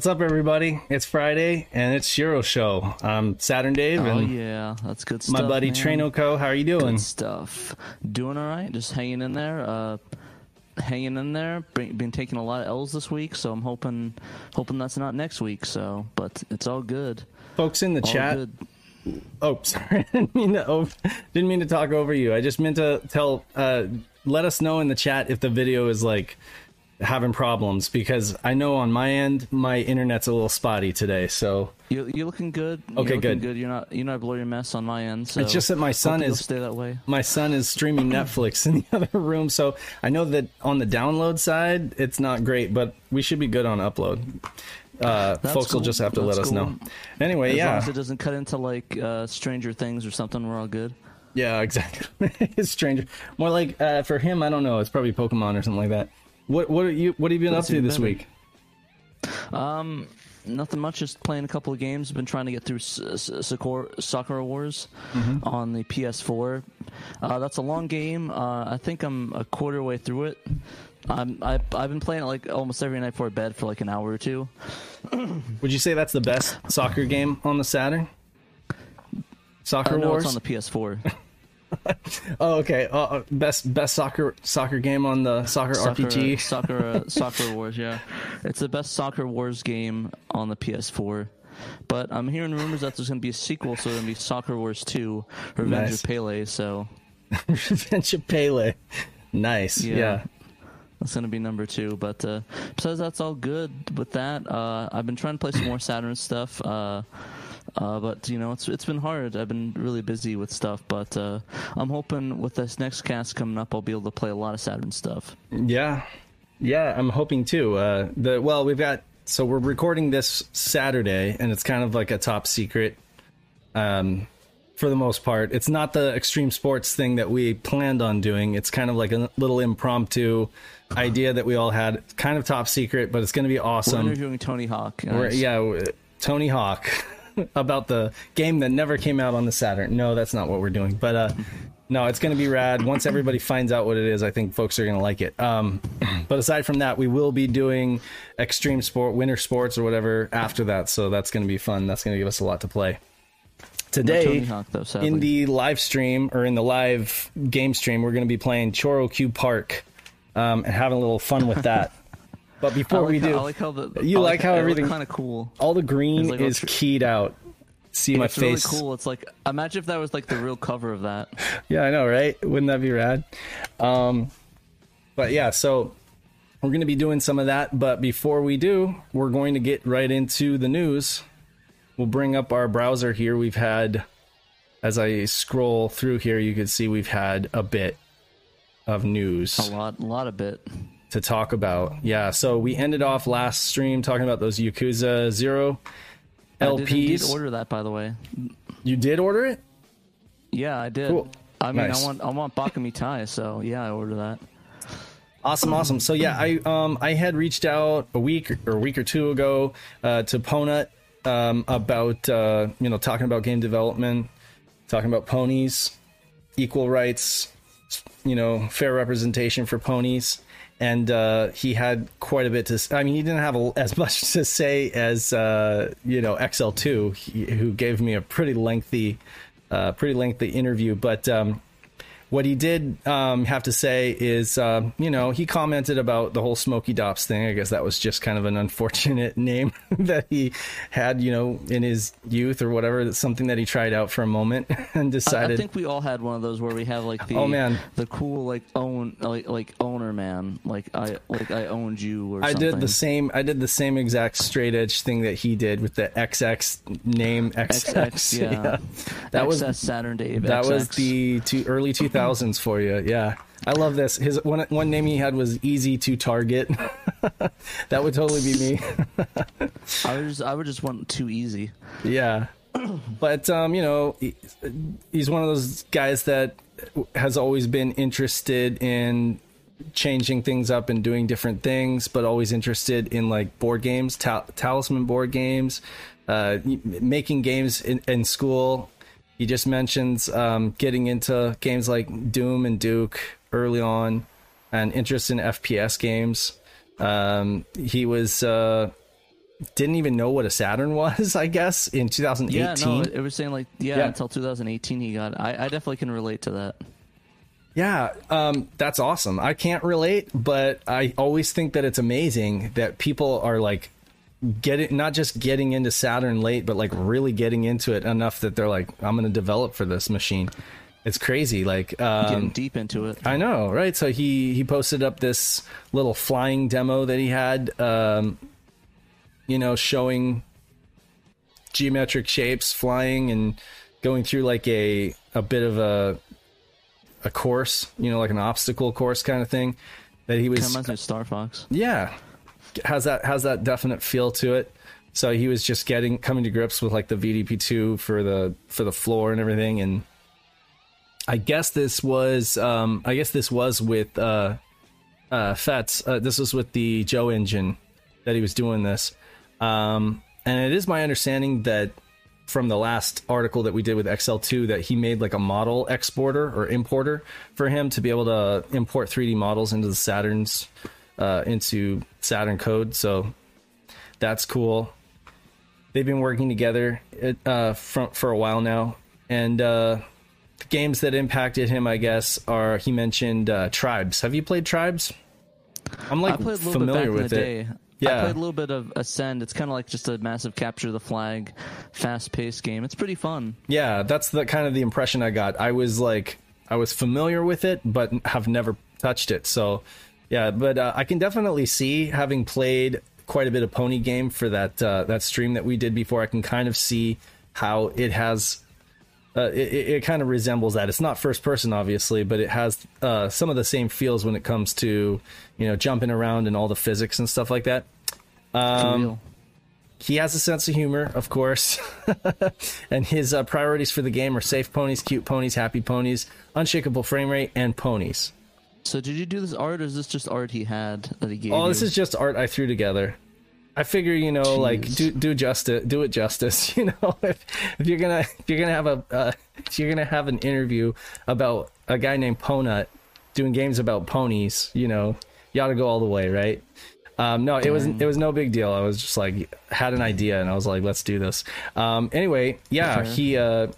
What's up, everybody? It's Friday and it's Shiro Show. I'm Saturn Dave Oh yeah, that's good stuff. my buddy man. Traino Co. How are you doing? Good stuff. Doing all right. Just hanging in there. Uh, hanging in there. Been, been taking a lot of L's this week, so I'm hoping hoping that's not next week. So, but it's all good. Folks in the All chat. good. Oh, sorry. I didn't mean to. Oh, didn't mean to talk over you. I just meant to tell. Uh, let us know in the chat if the video is like having problems because I know on my end my internet's a little spotty today. So You you're looking good. You're Okay, looking good. You're not you're not a blurry mess on my end. So It's just that my son is- stay that way. my son is streaming Netflix in the other room. So I know that on the download side it's not great, but we should be good on upload. Uh, folks will just have to That's let us cool. know. Anyway, As long yeah. as it doesn't cut into like uh, Stranger Things or something, we're all good. Yeah, exactly. it's stranger. More like uh, for him, I don't know. It's probably Pokemon or something like that. What what are you what have you been That's up to this better. week? Um, nothing much. Just playing a couple of games. Been trying to get through S- S- Sakura, Sakura Wars Mm-hmm. on the PS4. Uh, that's a long game. Uh, I think I'm a quarter way through it. I'm, I, I've been playing it like almost every night before bed for like an hour or two. Would you say that's the best soccer game on the Saturn? Soccer Uh, no, Wars. it's on the PS4. oh, okay. Uh, uh, best best soccer soccer game on the soccer, Soccer, RPG. Soccer, uh, Soccer Wars. Yeah, it's the best Soccer Wars game on the PS4. But I'm hearing rumors that there's going to be a sequel, so there's going to be Soccer Wars 2, Revenge Nice. of Pele. So Revenge of Pele. Nice. Yeah. Yeah. That's gonna be number two. But uh, besides, that's all good with that. Uh, I've been trying to play some more Saturn stuff. Uh, uh, but you know, it's it's been hard. I've been really busy with stuff. But uh, I'm hoping with this next cast coming up, I'll be able to play a lot of Saturn stuff. Yeah, yeah, I'm hoping too. Uh, the well, we've got so we're recording this Saturday, and it's kind of like a top secret. Um, for the most part, it's not the extreme sports thing that we planned on doing. It's kind of like a little impromptu idea that we all had. It's kind of top secret, but it's going to be awesome. We're interviewing Tony Hawk. Yeah, Tony Hawk about the game that never came out on the Saturn. No, that's not what we're doing. But uh, no, it's going to be rad. Once everybody finds out what it is, I think folks are going to like it. Um, but aside from that, we will be doing extreme sport, winter sports, or whatever after that. So that's going to be fun. That's going to give us a lot to play. Today, Hawk, though, in the live stream or in the live game stream, we're going to be playing Choro Q Park um, and having a little fun with that. But before like we how, do, I like how the You I like how everything- kind of cool. all the green like is keyed out. See my it's face. really cool. It's like imagine if that was like the real cover of that. Yeah, I know, right? Wouldn't that be rad? Um, but yeah, so we're going to be doing some of that. But before we do, we're going to get right into the news. We'll bring up our browser here. We've had, as I scroll through here, you can see we've had a bit of news A lot, a lot of bit. To talk about. Yeah, so we ended off last stream talking about those Yakuza Zero I did LPs. order that, by the way. you did order it? Yeah, I did. Cool. I mean, Nice. I want I want Bakami Tai, so yeah, I ordered that. Awesome, awesome. So yeah, I um I had reached out a week or a week or two ago uh, to Ponut um about uh you know talking about game development, talking about ponies, equal rights, you know, fair representation for ponies. And uh, he had quite a bit to. I mean, he didn't have a, as much to say as uh, you know XL2, he, who gave me a pretty lengthy, uh, pretty lengthy interview. But um, what he did um, have to say is, uh, you know, he commented about the whole Smoky Dops thing. I guess that was just kind of an unfortunate name that he had, you know, in his youth or whatever. It's something that he tried out for a moment and decided. I think we all had one of those where we have like the Oh, man. the cool like own like like owner man like I like I owned you or I something. did the same. I did the same exact straight edge thing that he did with the XX name XX. XX, yeah. that was Saturn Dave. that was the two, early two thousands for you. Yeah, I love this. His one one name he had was Easy to Target. that would totally be me. I would just I would just want too easy. Yeah. But um, you know, he, he's one of those guys that has always been interested in changing things up and doing different things, but always interested in like board games, tal- talisman board games, uh, making games in, in school. He just mentions um, getting into games like Doom and Duke early on, and interest in FPS games. Um, he was uh, didn't even know what a Saturn was. I guess in 2018. Yeah, no, it was saying like yeah, Yeah. until 2018 he got. I I definitely can relate to that. Yeah, um, that's awesome. I can't relate, but I always think that it's amazing that people are like getting not just getting into Saturn late, but like really getting into it enough that they're like, I'm going to develop for this machine. It's crazy. Like, Getting um, deep into it. I know, right? So he he posted up this little flying demo that he had, um, you know, showing geometric shapes flying and going through like a a bit of a a course, you know, like an obstacle course kind of thing. That he Kind was of reminds of Star Fox. yeah has that has that definite feel to it. So he was just getting coming to grips with like the vdp2 for the for the floor and everything. And i guess this was um i guess this was with uh uh fets uh, this was with the Jo Engine that he was doing this. Um and it is my understanding that from the last article that we did with XL2 that he made like a model exporter or importer for him to be able to import 3D models into the Saturn's uh, into Saturn code. So that's cool. They've been working together uh, for for a while now, and uh, the games that impacted him, I guess, are he mentioned uh, Tribes. Have you played Tribes? I'm like I played a little familiar with it. day. Yeah. I played a little bit of Ascend. It's kind of like just a massive capture the flag, fast paced game. It's pretty fun. Yeah, that's the kind of the impression I got. I was like, I was familiar with it, but have never touched it. So, yeah, but uh, I can definitely see having played quite a bit of Pony Game for that uh, that stream that we did before. I can kind of see how it has. Uh, it, it kind of resembles that. It's not first person, obviously, but it has uh, some of the same feels when it comes to you know jumping around and all the physics and stuff like that. Um, he has a sense of humor, of course, and his uh, priorities for the game are safe ponies, cute ponies, happy ponies, unshakable frame rate, and ponies. So did you do this art, or is this just art he had that he gave Oh, you? this is just art I threw together. I figure, you know, like do do justice, do it justice. You know, if, if you're gonna if you're gonna have a uh, if you're gonna have an interview about a guy named Ponut doing games about ponies, you know, you ought to go all the way, right? Um, no, it was it was no big deal. I was just like had an idea and I was like, let's do this. Um, anyway, yeah, he. Uh,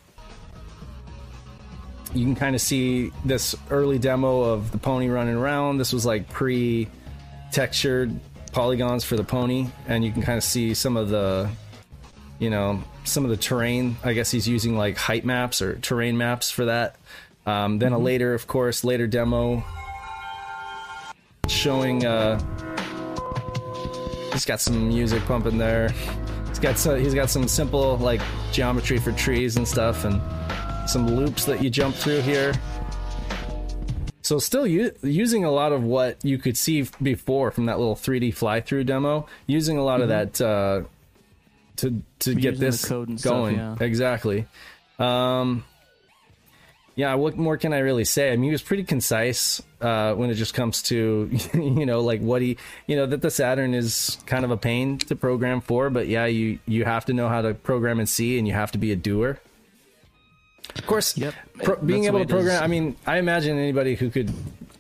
you can kind of see this early demo of the pony running around. This was like pre textured polygons for the pony, and you can kind of see some of the, you know, some of the terrain. I guess he's using like height maps or terrain maps for that. Um, then a later, of course, later demo showing. Uh, he's got some music pumping there. He's got so, he's got some simple like geometry for trees and stuff, and some loops that you jump through here. So still u- using a lot of what you could see before from that little 3D fly through demo, using a lot of that uh, to to get Using the this code and stuff, going. yeah. Exactly. Um, yeah, what more can I really say? I mean, he was pretty concise uh, when it just comes to you know like what he you know that the Saturn is kind of a pain to program for, but yeah, you you have to know how to program in C and you have to be a doer. Of course, Yep. pro- being able to it is. program. I mean, I imagine anybody who could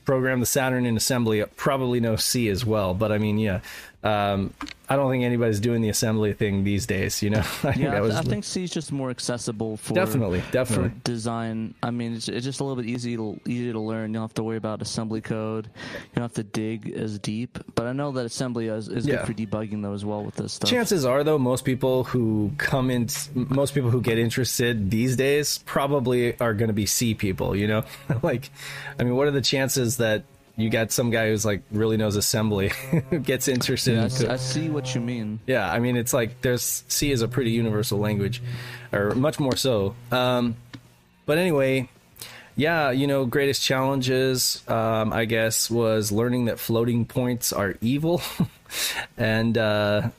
program the Saturn in assembly probably knows C as well. But I mean, yeah, um, I don't think anybody's doing the assembly thing these days. You know, I think Yeah, that was I think C is just more accessible for definitely, definitely. for design. I mean, it's, it's just a little bit easy to easy to learn. You don't have to worry about assembly code. You don't have to dig as deep. But I know that assembly is, is Yeah. good for debugging though as well with this stuff. Chances are, though, most people who come in, most people who get interested these days probably are going to be C people. You know, like, I mean, what are the chances that you got some guy who's like really knows assembly who gets interested Yeah, in s- I see what you mean. Yeah, I mean it's like there's C is a pretty universal language, or much more so. Um, but anyway, yeah, you know, greatest challenges, um, I guess, was learning that floating points are evil, and uh,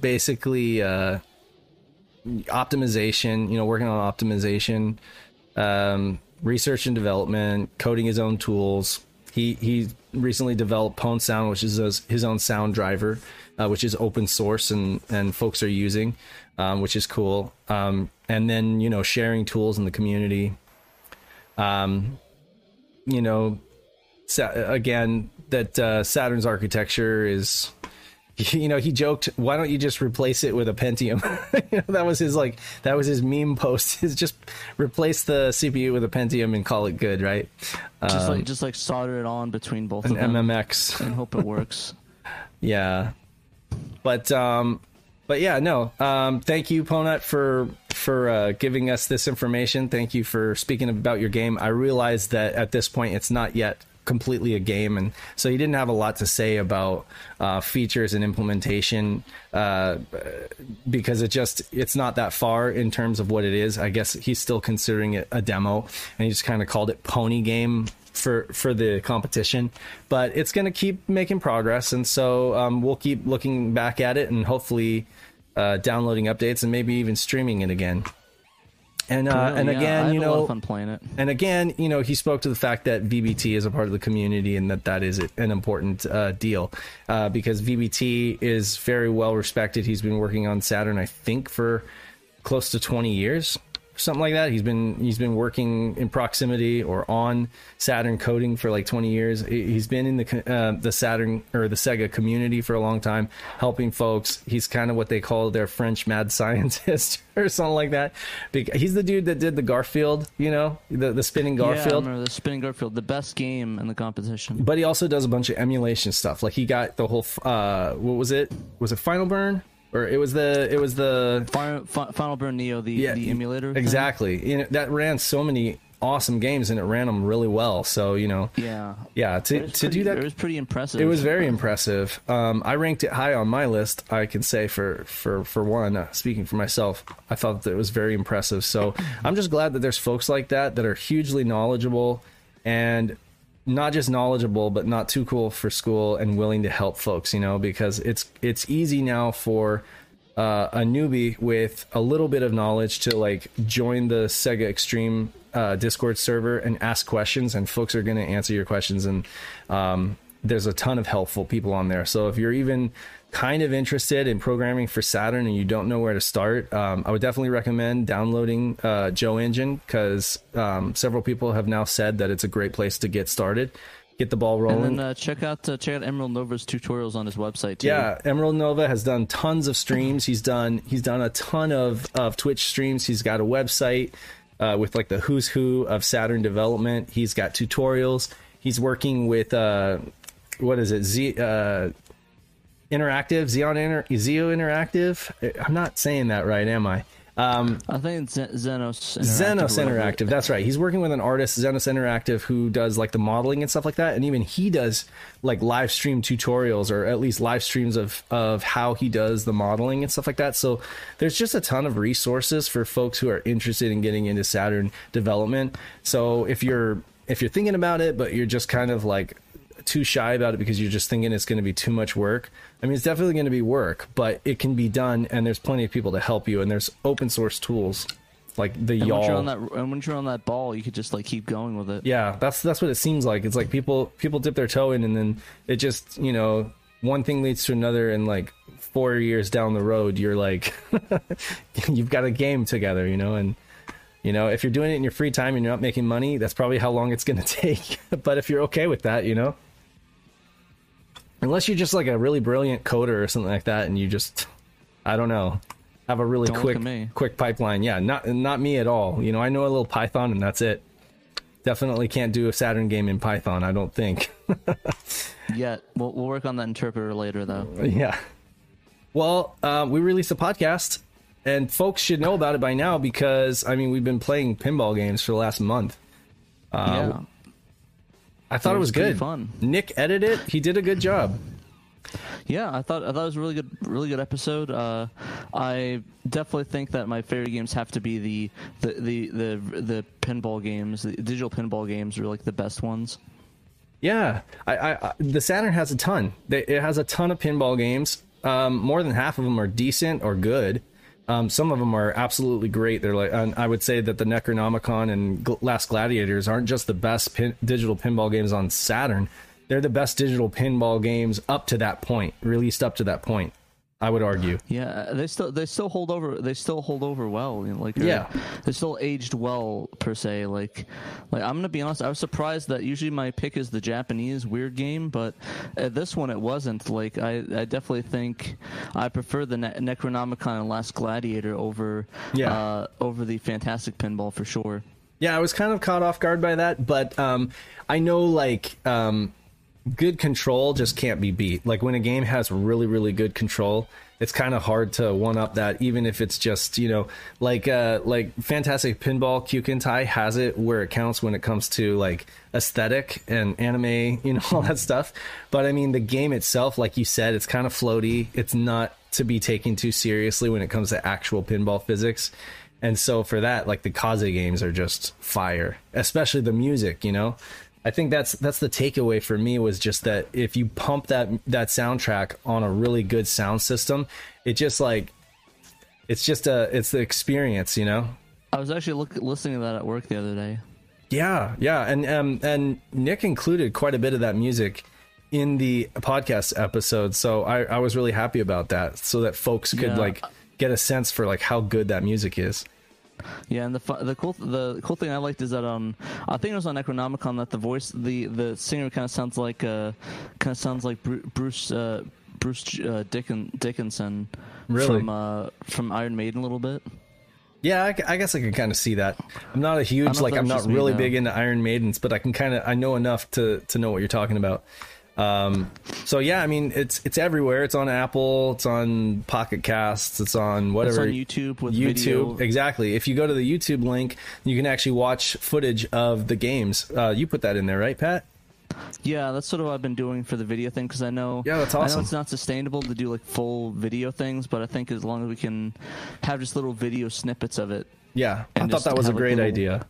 basically uh, optimization. You know, working on optimization, um, research and development, coding his own tools. He he recently developed Pwn Sound, which is his, his own sound driver, uh, which is open source and and folks are using, um, which is cool. Um, and then you know sharing tools in the community. Um, you know, sa- again that uh, Saturn's architecture is you know, he joked, "Why don't you just replace it with a Pentium?" you know, that was his like that was his meme post. Is just replace the CPU with a Pentium and call it good, right? Just Um, like just like solder it on between both an of them MMX. and hope it works. Yeah. But um but yeah, no. Um thank you Ponut for for uh, giving us this information. Thank you for speaking about your game. I realize that at this point it's not yet completely a game. And so you didn't have a lot to say about uh, features and implementation uh, because it just it's not that far in terms of what it is. I guess he's still considering it a demo and he just kind of called it pony game for for the competition. But it's going to keep making progress and so um, we'll keep looking back at it and hopefully uh, downloading updates and maybe even streaming it again and uh, and again you a lot of know fun playing it. and again, you know, he spoke to the fact that VBT is a part of the community and that that is an important uh, deal uh, because VBT is very well respected. He's been working on Saturn, I think, for close to 20 years, something like that. He's been he's been working in proximity or on Saturn coding for like 20 years. He- He's been in the uh, the Saturn or the Sega community for a long time, helping folks. He's kind of what they call their French mad scientist or something like that. He's the dude that did the Garfield, you know, the the spinning Yeah, Garfield. remember the spinning Garfield, the best game in the competition. but he also does a bunch of emulation stuff. Like he got the whole uh what was it? Was it Final Burn? Or it was the it was the Final, Final Burn Neo, the the emulator. thing? Exactly. You know, that ran so many awesome games and it ran them really well. So, you know, Yeah. yeah, to, to pretty- do that it was pretty impressive. it was very impressive. Um, I ranked it high on my list. I can say for for for one, uh, speaking for myself, I thought that it was very impressive. So I'm just glad that there's folks like that that are hugely knowledgeable and not just knowledgeable, but not too cool for school and willing to help folks. You know, because it's it's easy now for uh, a newbie with a little bit of knowledge to like join the Sega Extreme uh, Discord server and ask questions, and folks are going to answer your questions. And um, there's a ton of helpful people on there. So if you're even kind of interested in programming for Saturn and you don't know where to start, um, I would definitely recommend downloading uh, Jo Engine because um, several people have now said that it's a great place to get started, get the ball rolling. And then uh, check out uh, check out Emerald Nova's tutorials on his website too. Yeah, Emerald Nova has done tons of streams. He's done he's done a ton of of Twitch streams. He's got a website uh, with like the who's who of Saturn development. He's got tutorials. He's working with uh, what is it? Z uh, Interactive, Xeon Inter- Zeo Interactive. I'm not saying that right, am I? Um, I think it's Zenos. Xenos. Interactive whatever. Interactive. That's right. He's working with an artist, Zenos Interactive, who does like the modeling and stuff like that. And even he does like live stream tutorials or at least live streams of, of how he does the modeling and stuff like that. So there's just a ton of resources for folks who are interested in getting into Saturn development. So if you're if you're thinking about it, but you're just kind of like too shy about it because you're just thinking it's going to be too much work. I mean, it's definitely going to be work, but it can be done, and there's plenty of people to help you, and there's open source tools like the And once you're on that, and once you're on that ball, you could just like keep going with it. Yeah, that's that's what it seems like. It's like people people dip their toe in, and then it just you know one thing leads to another, and like four years down the road, you're like you've got a game together, you know, and you know if you're doing it in your free time and you're not making money, that's probably how long it's going to take. but if you're okay with that, you know, unless you're just like a really brilliant coder or something like that, and you just I don't know have a really Don't quick quick pipeline. Yeah, not not me at all. You know, I know a little Python and that's it. Definitely can't do a Saturn game in Python. I don't think. Yet we'll we'll work on that interpreter later though. yeah. Well, uh, we released a podcast, and folks should know about it by now because I mean we've been playing pinball games for the last month. yeah. I thought It it was was good. fun. Nick edited it. He did a good job. Yeah, I thought I thought it was a really good, really good episode. Uh, I definitely think that my favorite games have to be the the the the, the pinball games. The digital pinball games are like the best ones. Yeah, I, I, I the Saturn has a ton. It has a ton of pinball games. Um, more than half of them are decent or good. Um, some of them are absolutely great. They're like, I would say that the Necronomicon and Last Gladiators aren't just the best pin, digital pinball games on Saturn. They're the best digital pinball games up to that point, released up to that point. I would argue. Yeah, they still they still hold over. They still hold over well. You know, like Yeah. they still aged well per se. Like, like I'm gonna be honest. I was surprised that usually my pick is the Japanese weird game, but at this one it wasn't. Like, I, I definitely think I prefer the ne- Necronomicon and Last Gladiator over Yeah. uh, over the Fantastic Pinball for sure. Yeah, I was kind of caught off guard by that, but um, I know like um, good control just can't be beat. Like when a game has really, really good control, it's kind of hard to one up that, even if it's just you know like uh, like Fantastic Pinball Kyutenkai has it where it counts when it comes to like aesthetic and anime, you know all that stuff. But I mean, the game itself, like you said, it's kind of floaty. It's not to be taken too seriously when it comes to actual pinball physics. And so for that, like the Kaze games are just fire, especially the music, you know. I think that's that's the takeaway for me was just that if you pump that that soundtrack on a really good sound system, it just like it's just a it's the experience, you know. I was actually look, listening to that at work the other day. Yeah, yeah, and um, and Nick included quite a bit of that music in the podcast episode, so I, I was really happy about that, so that folks could Yeah. like get a sense for like how good that music is. Yeah, and the the cool the cool thing I liked is that um I think it was on Necronomicon that the voice the the singer kind of sounds like uh kind of sounds like Bruce uh, Bruce uh, Dickon, Dickinson Really? from uh from Iron Maiden a little bit. Yeah, I, I guess I can kind of see that. I'm not a huge like I'm not just me, really though. big into Iron Maidens, but I can kind of I know enough to to know what you're talking about. Um, so yeah, I mean it's it's everywhere. It's on Apple, it's on Pocket Casts, it's on whatever. It's on YouTube with YouTube, video. exactly. If you go to the YouTube link, you can actually watch footage of the games. Uh, you put that in there, right, Pat? Yeah, that's sort of what I've been doing for the video thing because I know Yeah, that's awesome. I know it's not sustainable to do like full video things, but I think as long as we can have just little video snippets of it, Yeah, I thought that was a great little- idea.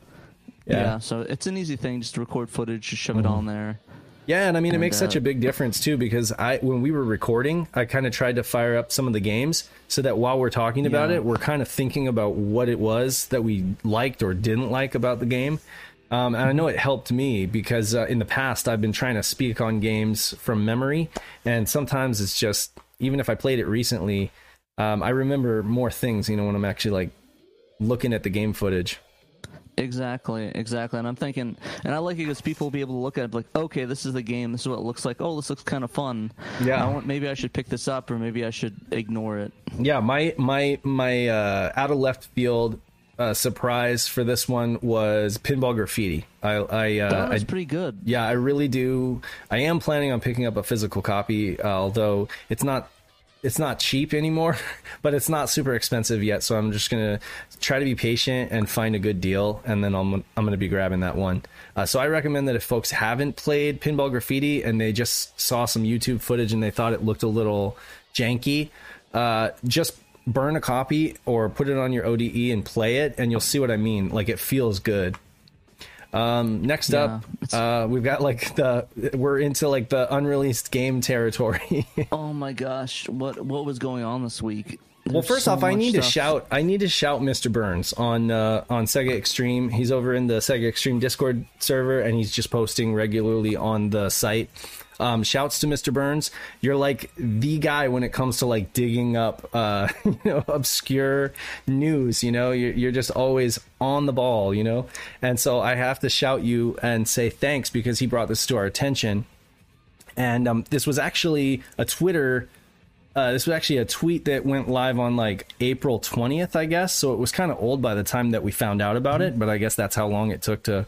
yeah. Yeah. So it's an easy thing just to record footage, just shove it Mm-hmm. on there. Yeah, and I mean it makes such a big difference too because I when we were recording, I kind of tried to fire up some of the games so that while we're talking about Yeah. it, we're kind of thinking about what it was that we liked or didn't like about the game. Um, and I know it helped me because uh, in the past I've been trying to speak on games from memory, and sometimes it's just even if I played it recently, um, I remember more things. You know, when I'm actually like looking at the game footage. Exactly, exactly. And I'm thinking, and I like it because people will be able to look at it like, okay, this is the game. This is what it looks like. Oh, this looks kind of fun. Yeah. I want, maybe I should pick this up, or maybe I should ignore it. Yeah, my my my uh, out of left field uh, surprise for this one was pinball graffiti. I I, uh, That was I pretty good. yeah, I really do. I am planning on picking up a physical copy, uh, although it's not it's not cheap anymore, but it's not super expensive yet. So I'm just gonna try to be patient and find a good deal, and then I'm I'm gonna be grabbing that one. Uh, so I recommend that if folks haven't played Pinball Graffiti and they just saw some YouTube footage and they thought it looked a little janky, uh, just burn a copy or put it on your ODE and play it, and you'll see what I mean. Like it feels good. Um, next Yeah, up, it's- uh, we've got like the we're into like the unreleased game territory. Oh my gosh, what what was going on this week? well, first so off, I need to shout. I need to shout Mr. Burns on uh, on Sega Extreme. He's over in the Sega Extreme Discord server, and he's just posting regularly on the site. Um, shouts to Mr. Burns. You're like the guy when it comes to like digging up, uh, you know, obscure news. You know, you're, you're just always on the ball. You know, and so I have to shout you and say thanks because he brought this to our attention. And um, this was actually a Twitter uh, this was actually a tweet that went live on like April 20th, I guess. So it was kind of old by the time that we found out about it, but I guess that's how long it took to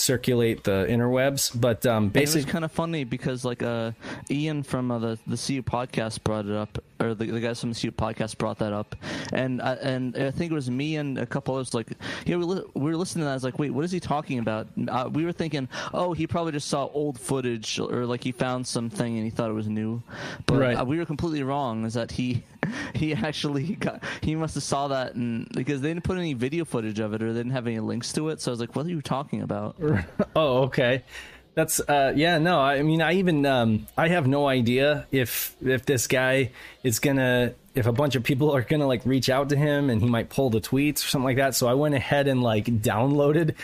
circulate the interwebs. But um, And it was kind of funny because like uh, Ian from uh, the the CU podcast brought it up, or the, the guys from the CU podcast brought that up, and I, and I think it was me and a couple others like yeah we, li- we were listening to that. I was like, wait, what is he talking about? Uh, we were thinking, oh, he probably just saw old footage or like he found something and he thought it was new, but Right. uh, we were completely wrong. Is that he he actually got he must have saw that and because they didn't put any video footage of it or they didn't have any links to it. So I was like, what are you talking about? oh, okay. That's uh yeah no I mean I even um I have no idea if if this guy is gonna if a bunch of people are gonna like reach out to him and he might pull the tweets or something like that so I went ahead and like downloaded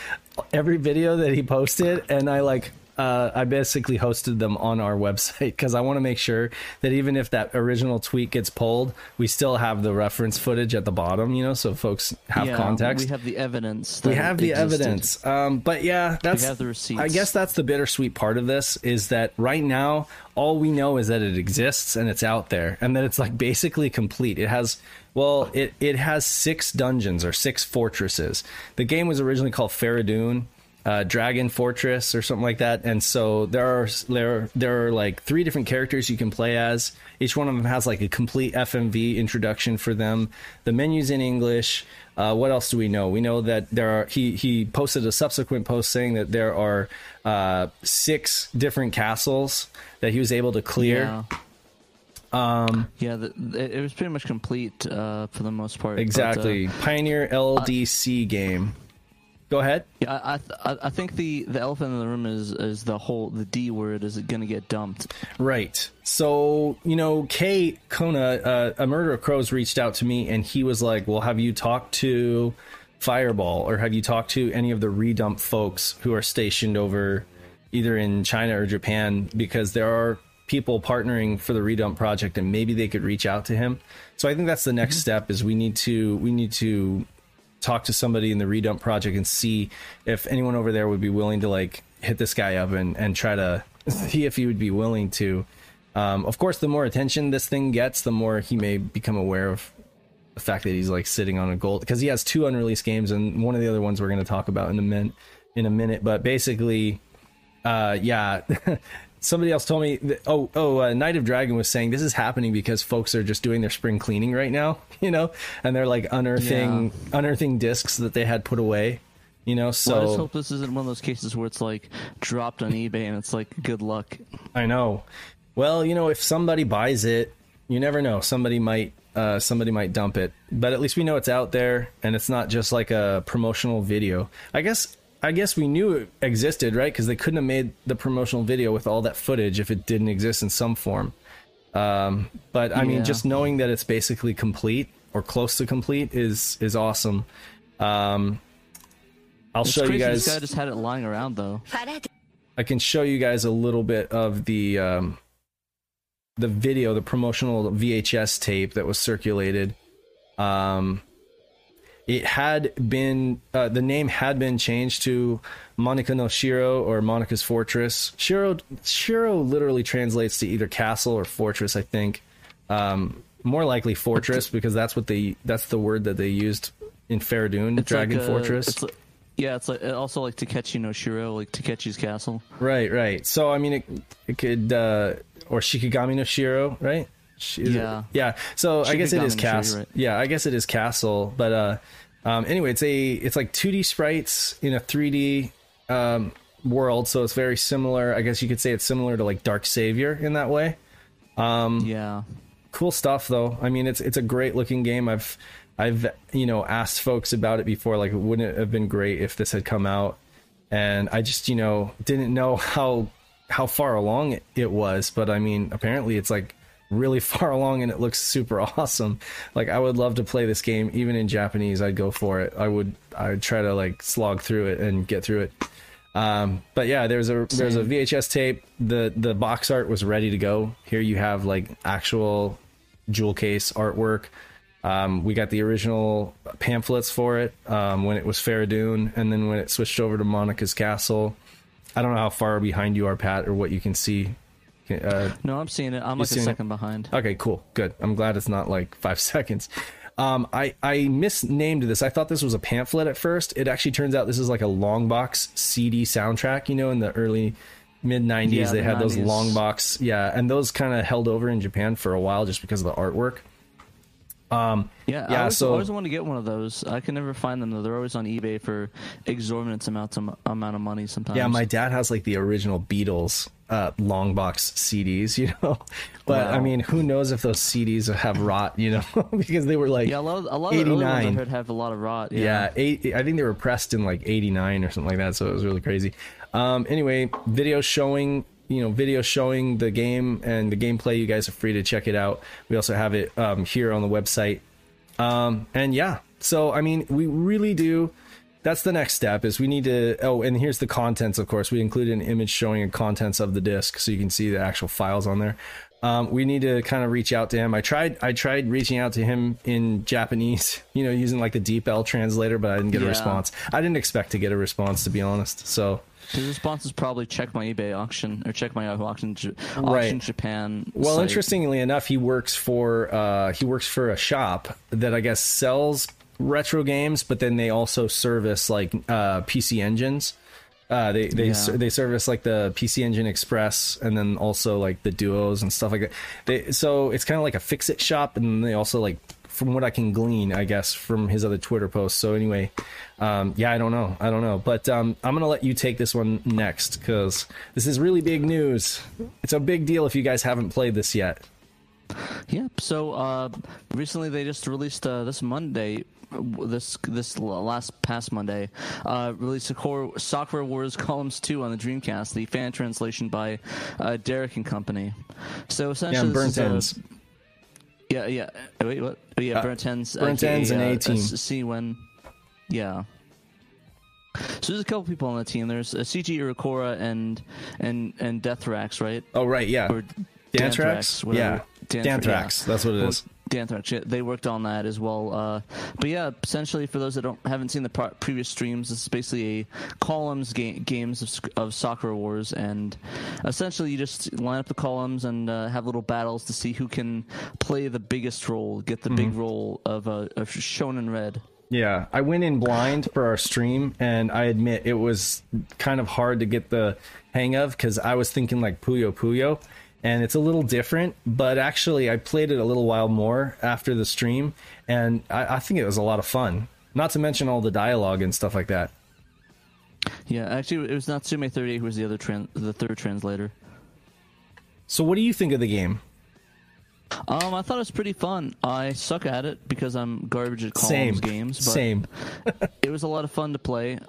every video that he posted and I like uh, I basically hosted them on our website because I want to make sure that even if that original tweet gets pulled, we still have the reference footage at the bottom, you know, so folks have yeah, context. We have the evidence. We have the existed. evidence. Um, but yeah, that's have the receipts. I guess that's the bittersweet part of this is that right now all we know is that it exists and it's out there and that it's like basically complete. It has well, it it has six dungeons or six fortresses. The game was originally called Faradun. Uh, Dragon Fortress or something like that, and so there are there there are like three different characters you can play as. Each one of them has like a complete FMV introduction for them. The menus in English. Uh, what else do we know? We know that there are. He he posted a subsequent post saying that there are uh, six different castles that he was able to clear. Yeah. Um, yeah, the, it, it was pretty much complete uh, for the most part. but, uh, Exactly. Pioneer LDC game. Go ahead. yeah, I, I, th- I think the, the elephant in the room is is the whole the D word is it going to get dumped. Right. So, you know, Kay Kona, uh, a murder of crows, reached out to me and he was like, Well, have you talked to Fireball or have you talked to any of the redump folks who are stationed over either in China or Japan? Because there are people partnering for the redump project and maybe they could reach out to him. So I think that's the next step is we need to we need to talk to somebody in the redump project and see if anyone over there would be willing to like hit this guy up and, and try to see if he would be willing to. Um, of course, the more attention this thing gets, the more he may become aware of the fact that he's like sitting on a gold because he has two unreleased games and one of the other ones we're going to talk about in a minute. in a minute. But basically, uh, yeah. Somebody else told me, that, oh, oh, uh, Night of Dragon was saying this is happening because folks are just doing their spring cleaning right now, you know, and they're like unearthing, unearthing discs that they had put away, you know. So Well, I just hope this isn't one of those cases where it's like dropped on eBay and it's like good luck. I know. Well, you know, if somebody buys it, you never know. Somebody might uh, somebody might dump it, but at least we know it's out there and it's not just like a promotional video. I guess I guess we knew it existed, right? Because they couldn't have made the promotional video with all that footage if it didn't exist in some form. Um, but I mean, just knowing that it's basically complete or close to complete is is awesome. Um, I'll It's show you guys. this guy just had it lying around though. I can show you guys a little bit of the um, the video, the promotional VHS tape that was circulated. Um, it had been uh, the name had been changed to Monica no Shiro or Monica's Fortress. Shiro Shiro literally translates to either castle or fortress. I think um, more likely fortress because that's what they that's the word that they used in Faradun, It's Dragon like a- Fortress. It's like, yeah, it's like also like Takeshi no Shiro, like Takeshi's castle. Right, right. So I mean, it it could uh, or Shikigami no Shiro, right? Sh- is it- Yeah. yeah. So I guess it is castle. right. Yeah, I guess it is castle. But uh, um, anyway, it's a it's like 2D sprites in a 3D um, world, so it's very similar. I guess you could say it's similar to like Dark Savior in that way. Um, Yeah, cool stuff though i mean it's it's a great looking game i've i've you know asked folks about it before like wouldn't it have been great if this had come out and i just you know didn't know how how far along it was but i mean apparently it's like really far along and it looks super awesome like i would love to play this game even in japanese i'd go for it i would i would try to like slog through it and get through it um, but yeah, there's a there's a VHS tape. the The box art was ready to go. Here you have like actual jewel case artwork. Um, we got the original pamphlets for it um, when it was Faradun, and then when it switched over to Monica's Castle. I don't know how far behind you are, Pat, or what you can see. Uh, no, I'm seeing it. I'm like a seeing it? second behind. Okay, cool, good. I'm glad it's not like five seconds. Um, I I misnamed this. I thought this was a pamphlet at first. It actually turns out this is like a long box CD soundtrack. You know, in the early mid '90s, Yeah, they the had those long box. Yeah, and those kind of held over in Japan for a while just because of the artwork. Um, Yeah, I always, so always want to get one of those. I can never find them though. They're always on eBay for exorbitant amounts of amount of money. Sometimes. Yeah, my dad has like the original Beatles uh, long box CDs, you know. But I mean, who knows if those CDs have rot, you know, because they were like yeah. A lot of a lot of early ones I 89. heard have a lot of rot. yeah, Yeah, eight, I think they were pressed in like 89 or something like that, so it was really crazy. Um, anyway, video showing, you know, video showing the game and the gameplay. You guys are free to check it out. We also have it um, here on the website. Um, and yeah, so I mean, we really do that's the next step is we need to oh and here's the contents of course we included an image showing the contents of the disk so you can see the actual files on there um, we need to kind of reach out to him i tried i tried reaching out to him in japanese you know using like the deepl translator but i didn't get a response i didn't expect to get a response to be honest so His response is probably check my eBay auction or check my auction, auction Right. Japan. Well, site. interestingly enough, he works for uh, he works for a shop that I guess sells retro games, but then they also service like uh, PC engines. Uh, they they Yeah. ser- they service like the PC Engine Express, and then also like the Duos and stuff like that. They so it's kind of like a fix it shop, and they also like from what I can glean, I guess from his other Twitter posts. So anyway, um, yeah, I don't know, I don't know, but um, I'm gonna let you take this one next because this is really big news. It's a big deal if you guys haven't played this yet. Yep. So uh, recently they just released uh, this Monday. This this last past Monday, uh, released Sakura Wars Columns Two on the Dreamcast, the fan translation by uh, Derek and Company. So Yeah, essentially, burnt this is a- Yeah, yeah. Wait, what? Oh, yeah, Uh, burnt ends. Burnt aka, Ends and uh, A-Team. uh, See when. Yeah. So there's a couple people on the team. There's uh, CG Irakora and and and Deathrax, right? Oh right, yeah. Or Danthrax, yeah. Danthra- Danthrax, that's what it is. Danthrax, yeah, they worked on that as well. Uh, but yeah, essentially for those that don't haven't seen the pro- previous streams, it's basically a columns ga- games of, of Sakura Wars, and essentially you just line up the columns and uh, have little battles to see who can play the biggest role, get the Mm-hmm. big role of uh, of Shonen Red. Yeah, I went in blind for our stream, and I admit it was kind of hard to get the hang of because I was thinking like Puyo Puyo, and it's a little different. But actually, I played it a little while more after the stream, and I, I think it was a lot of fun. Not to mention all the dialogue and stuff like that. Yeah, actually, it was not Natsume 38 who was the other tran- the third translator. So, what do you think of the game? Um, I thought it was pretty fun. I suck at it because I'm garbage at columns Same games. But Same. it was a lot of fun to play.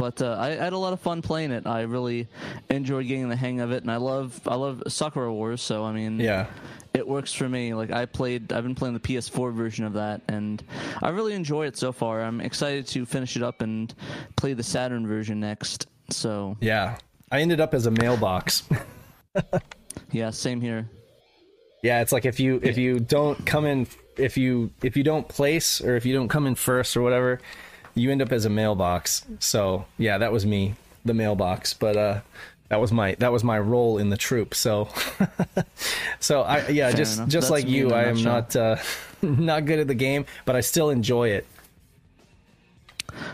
But uh, I, I had a lot of fun playing it. I really enjoyed getting the hang of it, and I love I love Sakura Wars. So I mean, Yeah. it works for me. Like I played, I've been playing the PS4 version of that, and I really enjoy it so far. I'm excited to finish it up and play the Saturn version next. So Yeah. I ended up as a mailbox. yeah, same here. Yeah, it's like if you if you don't come in if you if you don't place or if you don't come in first or whatever, you end up as a mailbox. So yeah, that was me, the mailbox. But uh that was my that was my role in the troop. So so I yeah, Fair just enough. just That's like you, I am not uh not good at the game, but I still enjoy it.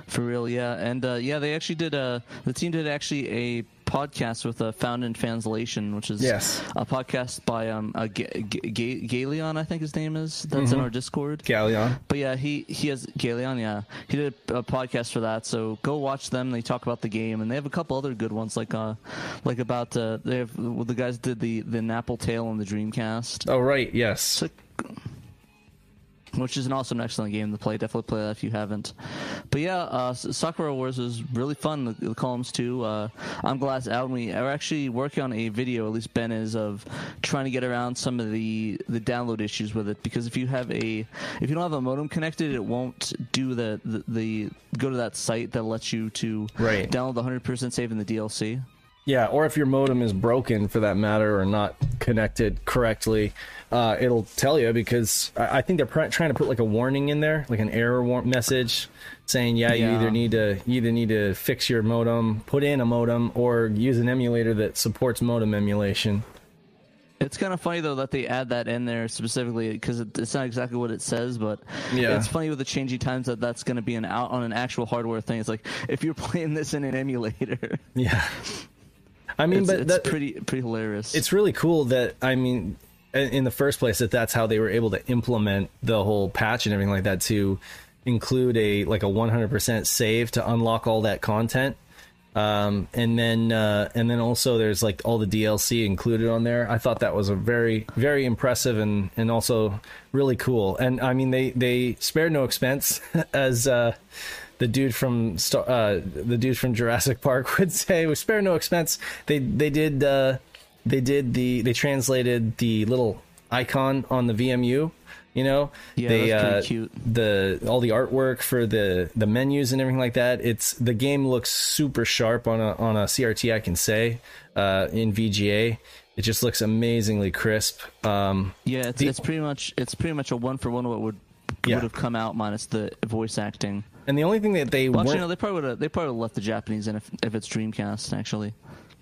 For real, yeah, and uh, yeah, they actually did a the team did actually a podcast with a Found in Translation, which is Yes. a podcast by um a Ga- Ga- Ga- Galeon, I think his name is. That's in our Discord. Galleon. But yeah, he he has Galeon. Yeah, he did a, a podcast for that. So go watch them. They talk about the game, and they have a couple other good ones, like uh, like about uh, they have well, the guys did the the Napple Tale on the Dreamcast, Oh right, yes. So- which is an awesome, excellent game to play. Definitely play that if you haven't. But yeah, uh, Sakura Wars was really fun. The, the columns too. Uh, I'm glad out. And we are actually working on a video. At least Ben is of trying to get around some of the the download issues with it. Because if you have a if you don't have a modem connected, it won't do the the, the go to that site that lets you to Right. download the 100% save in the DLC. Yeah, or if your modem is broken for that matter or not connected correctly, uh, it'll tell you because I, I think they're pr- trying to put like a warning in there, like an error war- message saying, yeah, you either need to you either need to fix your modem, put in a modem, or use an emulator that supports modem emulation. It's kind of funny though that they add that in there specifically because it, it's not exactly what it says, but Yeah. it's funny with the changing times that that's going to be an out on an actual hardware thing. It's like if you're playing this in an emulator, Yeah, I mean, it's, but it's that, pretty pretty hilarious. it's really cool that I mean, in in the first place, that that's how they were able to implement the whole patch and everything like that to include a like a 100% save to unlock all that content. Um, and then uh, and then also there's like all the DLC included on there. I thought that was a very very impressive and and also really cool. And I mean they they spared no expense as uh, the dude from Star- uh, the dude from Jurassic Park would say. We spare no expense. They they did uh, they did the they translated the little icon on the VMU. You know, Yeah, they uh, cute. the all the artwork for the the menus and everything like that. It's the game looks super sharp on a on a CRT. I can say uh, in VGA, it just looks amazingly crisp. Um, Yeah, it's, The- it's pretty much it's pretty much a one for one of what would Yeah. would have come out minus the voice acting. And the only thing that they Well, actually, no, they probably would have they probably left the Japanese in if if it's Dreamcast actually.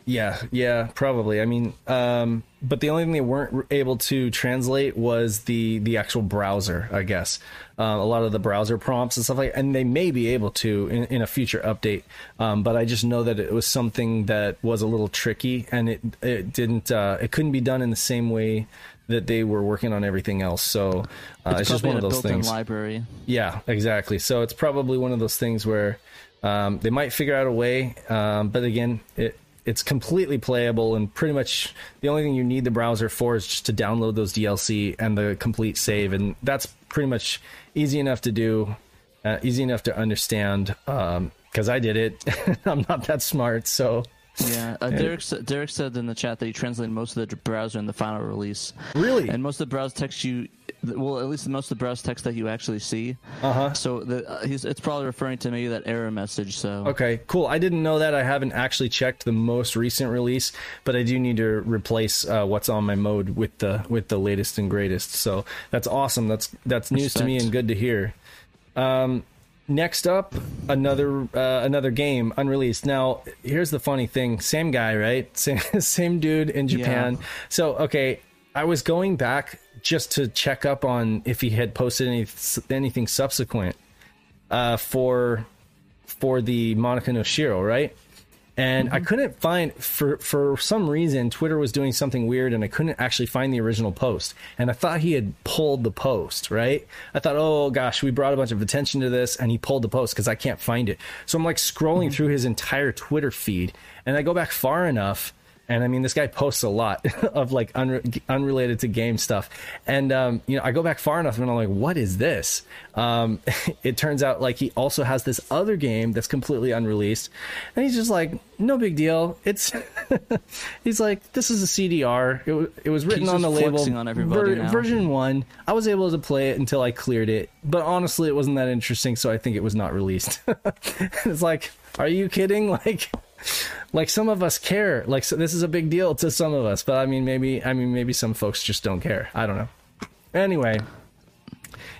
Yeah, yeah, probably. I mean, um, but the only thing they weren't able to translate was the the actual browser. I guess um, a lot of the browser prompts and stuff like, and they may be able to in, in a future update. Um, but I just know that it was something that was a little tricky, and it it didn't uh, it couldn't be done in the same way that they were working on everything else. So uh, it's, just one of those things. library. Yeah, exactly. So it's probably one of those things where um, they might figure out a way, um, but again, it it's completely playable and pretty much the only thing you need the browser for is just to download those DLC and the complete save, and that's pretty much easy enough to do, uh, easy enough to understand. Because I did it, I'm not that smart, so Yeah, uh, Derek Derek said in the chat that he translated most of the browser in the final release. Really? and most of the browser text you, well, at least most of the browser text that you actually see. Uh-huh. So the, uh, he's it's probably referring to maybe that error message. So Okay, cool. I didn't know that. I haven't actually checked the most recent release, but I do need to replace uh, what's on my mode with the with the latest and greatest. So that's awesome. That's that's news to me and good to hear. Um, next up, another uh, another game unreleased. Now, here's the funny thing: same guy, right? Same same dude in Japan. Yeah. So okay, I was going back just to check up on if he had posted any anything subsequent uh, for for the Monica no Shiro, right? And I mm-hmm. couldn't find for for some reason Twitter was doing something weird and I couldn't actually find the original post. And I thought he had pulled the post, right? I thought, "Oh gosh, we brought a bunch of attention to this and he pulled the post cuz I can't find it." So I'm like scrolling mm-hmm. through his entire Twitter feed and I go back far enough and I mean, this guy posts a lot of like unre- unrelated to game stuff. And, um, you know, I go back far enough and I'm like, what is this? Um, it turns out like he also has this other game that's completely unreleased. And he's just like, no big deal. It's, he's like, this is a CDR. It, w- it was written He's on the label on now. version one. I was able to play it until I cleared it. But honestly, it wasn't that interesting. So I think it was not released. it's like, are you kidding? Like, like some of us care. Like so this is a big deal to some of us but i mean maybe i mean maybe some folks just don't care. I don't know. Anyway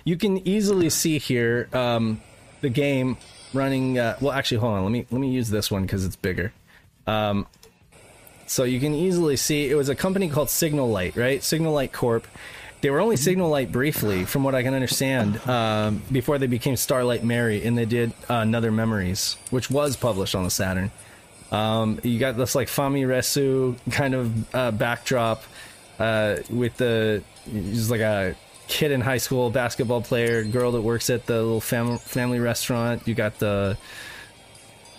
you can easily see here um, the game running uh, well actually hold on. Let me let me use this one because it's bigger. Um, so you can easily see it was a company called signal light right? Signal light corp. They were only signal light briefly from what i can understand um, before they became starlight mary and they did uh, another memories which was published on the saturn um, you got this like Fami Resu kind of uh, backdrop uh, with the just like a kid in high school, basketball player, girl that works at the little fam- family restaurant. You got the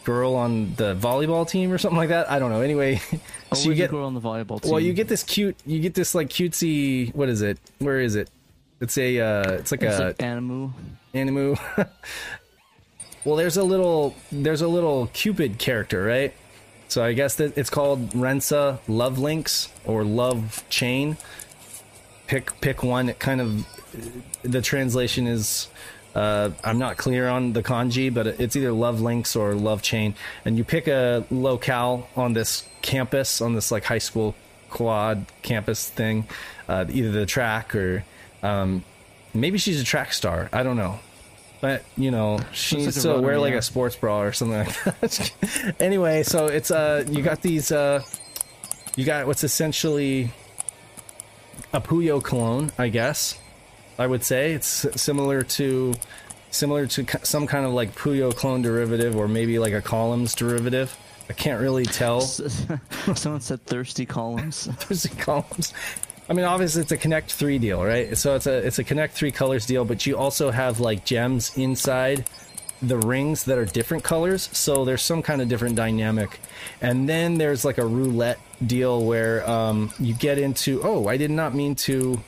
girl on the volleyball team or something like that. I don't know. Anyway, oh, so you get the girl on the volleyball team? well, you get this cute, you get this like cutesy. What is it? Where is it? It's a, uh, it's like It's a like Animu. Animu. well, there's a little there's a little Cupid character, right? So I guess that it's called Rensa Love Links or Love Chain. Pick pick one. It kind of the translation is uh, I'm not clear on the kanji, but it's either Love Links or Love Chain. And you pick a locale on this campus, on this like high school quad campus thing, uh, either the track or um, maybe she's a track star. I don't know. But you know, she needs to wear like yeah. a sports bra or something like that. anyway, so it's uh, you got these uh, you got what's essentially a Puyo clone, I guess. I would say it's similar to similar to some kind of like Puyo clone derivative or maybe like a columns derivative. I can't really tell. Someone said thirsty columns. thirsty columns. I mean, obviously it's a Connect Three deal, right? So it's a it's a Connect Three colors deal, but you also have like gems inside the rings that are different colors. So there's some kind of different dynamic, and then there's like a roulette deal where um, you get into. Oh, I did not mean to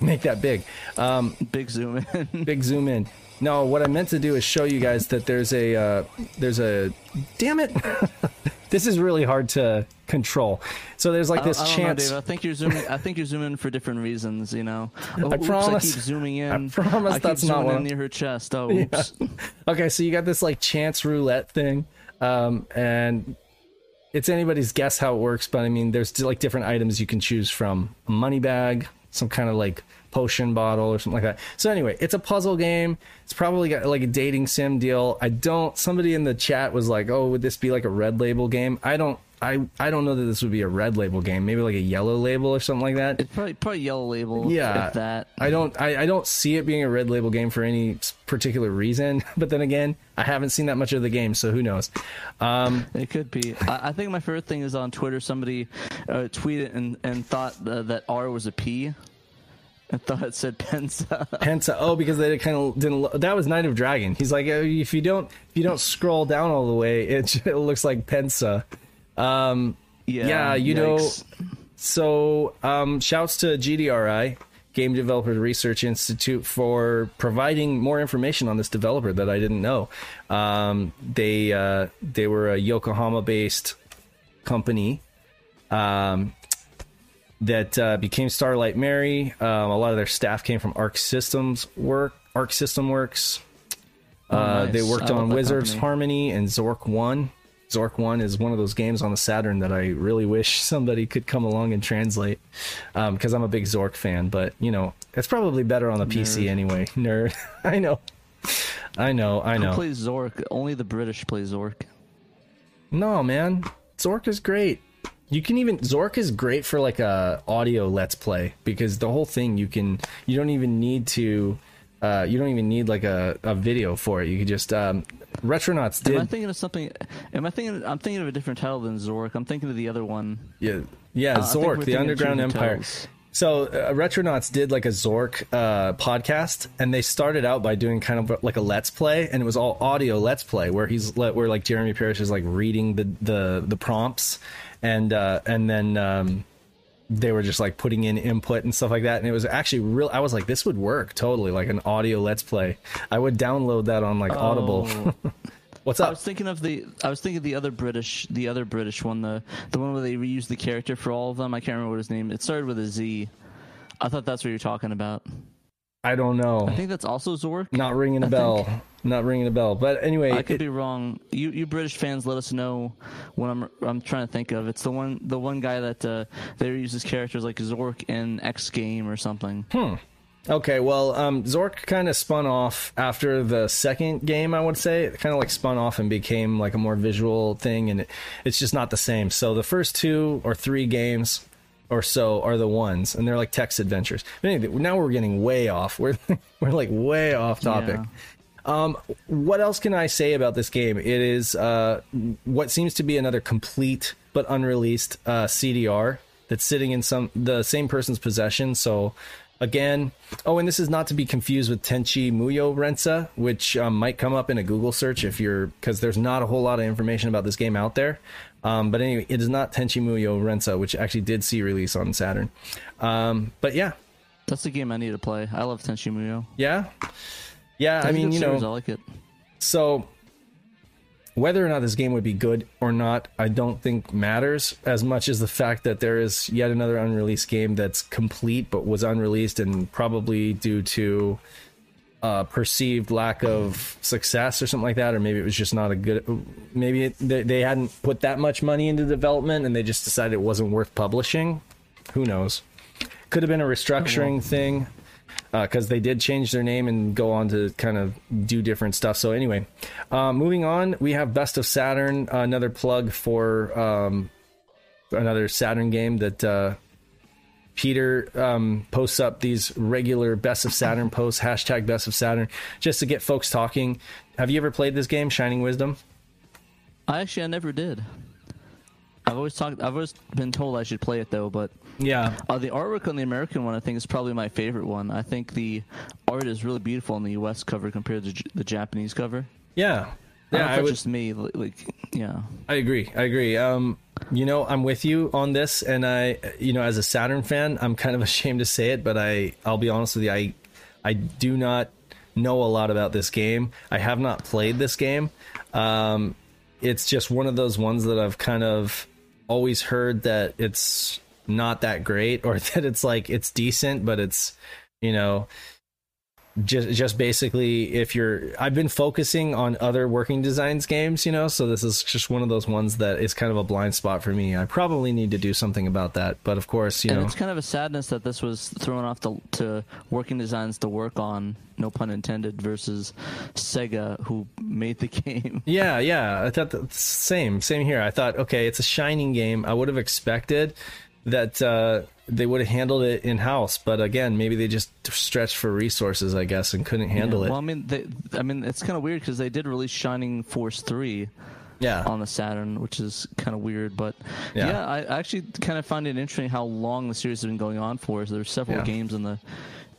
make that big. Um, Big zoom in. big zoom in. No, what I meant to do is show you guys that there's a uh, there's a damn it. this is really hard to control. So there's like this I, I chance. Know, Dave. I think you're zooming. I think you're zooming for different reasons. You know. Oh, I oops, promise- I keep zooming in. I promise keep that's not in near her chest. Oh, oops. Okay, so you got this like chance roulette thing, um, and it's anybody's guess how it works. But I mean, there's like different items you can choose from: a money bag, some kind of like potion bottle or something like that. So anyway, it's a puzzle game. It's probably got like a dating sim deal. I don't. Somebody in the chat was like, "Oh, would this be like a red label game?" I don't. I I don't know that this would be a red label game. Maybe like a yellow label or something like that. It's probably probably yellow label. Yeah, If that. I don't. I, I don't see it being a red label game for any particular reason. But then again, I haven't seen that much of the game, so who knows? Um, It could be. I, I think my favorite thing is on Twitter. Somebody uh, tweeted and, and thought uh, that R was a P. and thought it said Pensa. Pensa. Oh, because they kind of didn't. lo- That was Night of Dragon. He's like, uh, if you don't, if you don't scroll down all the way, it, it looks like Pensa. Um, Yeah, you yikes. know. So, um, shouts to GDRI, Game Developers Research Institute, for providing more information on this developer that I didn't know. Um, they uh, they were a Yokohama-based company um, that uh, became Starlight Mary. Um, a lot of their staff came from Arc Systems work, Arc System Works. Oh, Uh, They worked I on Wizards company. Harmony and Zork One. Zork One is one of those games on the Saturn that I really wish somebody could come along and translate, because I'm a big Zork fan. But you know, it's probably better on the PC anyway. Nerd, I know, I know, I know. Who plays Zork? Only the British play Zork. No, man, Zork is great. You can even Zork is great for like a audio let's play because the whole thing you can you don't even need to uh, you don't even need like a, a video for it. You can just um, Retronauts Am I did thinking of something? Am I thinking? I'm thinking of a different title than Zork. I'm thinking of the other one. yeah yeah Uh, Zork the thinking of two Underground Empire. titles. So uh, Retronauts did like a Zork uh, podcast, and they started out by doing kind of like a let's play, and it was all audio let's play, where he's let where like Jeremy Parish is like reading the the the prompts, and uh, and then um, they were just like putting in input and stuff like that, and it was actually real. I was like, this would work totally, like an audio let's play. I would download that on like Audible. What's up? I was thinking of the. I was thinking of the other British, the other British one, the the one where they reused the character for all of them. I can't remember what his name. It started with a Z. I thought that's what you're talking about. I don't know. I think that's also Zork. Not ringing a I bell. think- Not ringing a bell. But anyway, I could it- be wrong. You you British fans, let us know what I'm I'm trying to think of. It's the one the one guy that uh, they uses his characters like Zork in X game or something. Hmm. Okay, well, um, Zork kind of spun off after the second game. I would say it kind of like spun off and became like a more visual thing, and it, it's just not the same. So the first two or three games or so are the ones, and they're like text adventures. But anyway, now we're getting way off. We're we're like way off topic. Yeah. Um, what else can I say about this game? It is uh, what seems to be another complete but unreleased uh, CDR that's sitting in some the same person's possession. So again, oh, and this is not to be confused with Tenchi Muyo Rensa, which um, might come up in a Google search if you're because there's not a whole lot of information about this game out there. Um, but anyway, it is not Tenchi Muyo Rensa, which actually did see release on Saturn. Um, but yeah, That's the game I need to play. I love Tenchi Muyo. yeah, yeah. I a mean, you series. I know, like it. so whether or not this game would be good or not, I don't think matters as much as the fact that there is yet another unreleased game that's complete but was unreleased and probably due to uh, perceived lack of success or something like that, or maybe it was just not a good. Maybe it, they, they hadn't put that much money into development and they just decided it wasn't worth publishing. Who knows? Could have been a restructuring thing because they did change their name and go on to kind of do different stuff. So anyway, uh, moving on, we have Best of Saturn, uh, another plug for um, another Saturn game that uh, Peter um, posts up these regular Best of Saturn posts, hashtag Best of Saturn, just to get folks talking. Have you ever played this game, Shining Wisdom? I actually I never did. I've always talked. I've always been told I should play it though, but Yeah, uh, the artwork on the American one I think is probably my favorite one. I think the art is really beautiful on the U.S. cover compared to J- the Japanese cover. yeah, I yeah. if I would. just me. Like, yeah. I agree. I agree. Um, you know, I'm with you on this, and I, you know, as a Saturn fan, I'm kind of ashamed to say it, but I, I'll be honest with you, I, I do not know a lot about this game. I have not played this game. Um, it's just one of those ones that I've kind of always heard that it's not that great or that it's like it's decent, but it's you know just just basically if you're I've been focusing on other working designs games, you know, so this is just one of those ones that is kind of a blind spot for me. I probably need to do something about that, but of course, you and know, it's kind of a sadness that this was thrown off to, to working designs to work on, no pun intended, versus Sega who made the game. Yeah, yeah. I thought the same, same here. I thought, okay, it's a shining game. I would have expected that uh, they would have handled it in house, but again, maybe they just stretched for resources, I guess, and couldn't handle Yeah, it. Well, I mean, they, I mean, it's kind of weird because they did release Shining Force three yeah, on the Saturn, which is kind of weird. But Yeah. yeah, I actually kind of find it interesting how long the series has been going on for. So there's several Yeah. games in the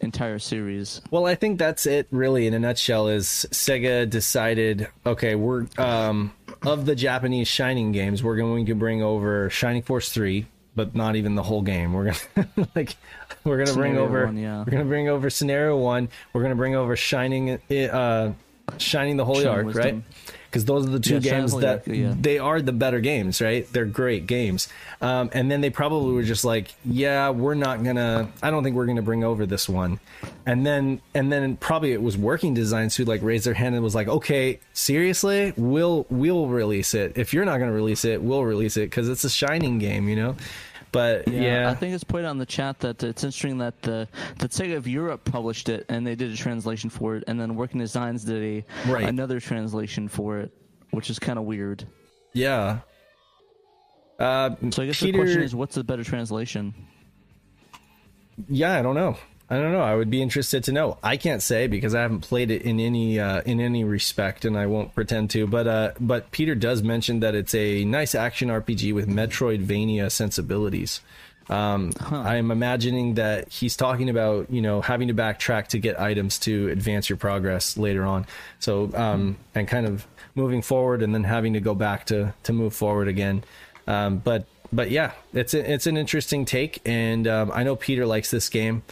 entire series. Well, I think that's it really in a nutshell is Sega decided, okay, we're um of the Japanese Shining games, we're going to bring over Shining Force 3, but not even the whole game. We're going to like we're going to bring over one, yeah. we're to bring over Scenario 1, we're going to bring over Shining uh Shining the Holy Shining Ark, Wisdom. right? Because those are the two Yeah, games that Ark, yeah. they are the better games, right? They're great games. Um, and then they probably were just like, yeah, we're not gonna. I don't think we're gonna bring over this one. And then and then probably it was working designs who like raised their hand and was like, okay, seriously, we'll we'll release it. If you're not gonna release it, we'll release it because it's a shining game, you know. But yeah, I think it's pointed out in the chat that it's interesting that the that Sega of Europe published it and they did a translation for it, and then Working Designs did a Right. another translation for it, which is kind of weird. yeah. Uh, So I guess Peter, the question is, what's the better translation? yeah, I don't know. I don't know. I would be interested to know. I can't say because I haven't played it in any uh, in any respect, and I won't pretend to. But uh, but Peter does mention that it's a nice action RPG with Metroidvania sensibilities. Um, I'm imagining that he's talking about you know having to backtrack to get items to advance your progress later on. So um, and kind of moving forward and then having to go back to to move forward again. Um, but but yeah, it's a, it's an interesting take, and um, I know Peter likes this game.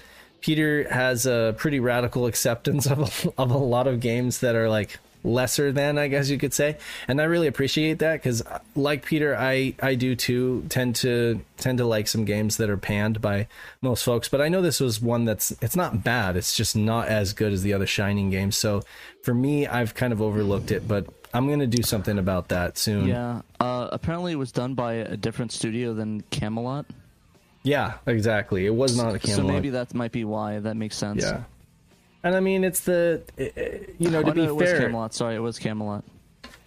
Peter has a pretty radical acceptance of a, of a lot of games that are like lesser than, I guess you could say, and I really appreciate that because, like Peter, I I do too tend to tend to like some games that are panned by most folks. But I know this was one that's it's not bad. It's just not as good as the other Shining games. So for me, I've kind of overlooked it, but I'm gonna do something about that soon. Yeah, uh, apparently it was done by a different studio than Camelot. Yeah, exactly. It was not a Camelot. So maybe that might be why. That makes sense. Yeah. And I mean, it's the, uh, you know, to Oh, be no, it was. Camelot. Sorry, it was Camelot.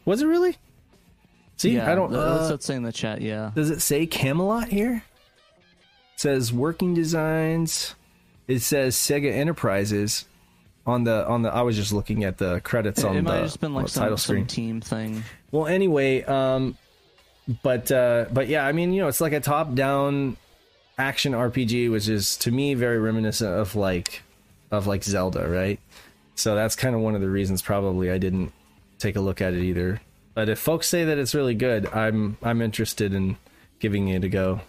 Was it really? See, yeah, I don't. Uh, That's what's saying in the chat. Yeah. does it say Camelot here? It says working designs. It says Sega Enterprises on the on the. I was just looking at the credits It, on it might the, have just been like the title some, some screen. team thing. Well, anyway, um, but uh, but yeah, I mean, you know, it's like a top-down action RPG, which is to me very reminiscent of like of like Zelda, right? So that's kind of one of the reasons probably I didn't take a look at it either. But if folks say that it's really good, I'm I'm interested in giving it a go.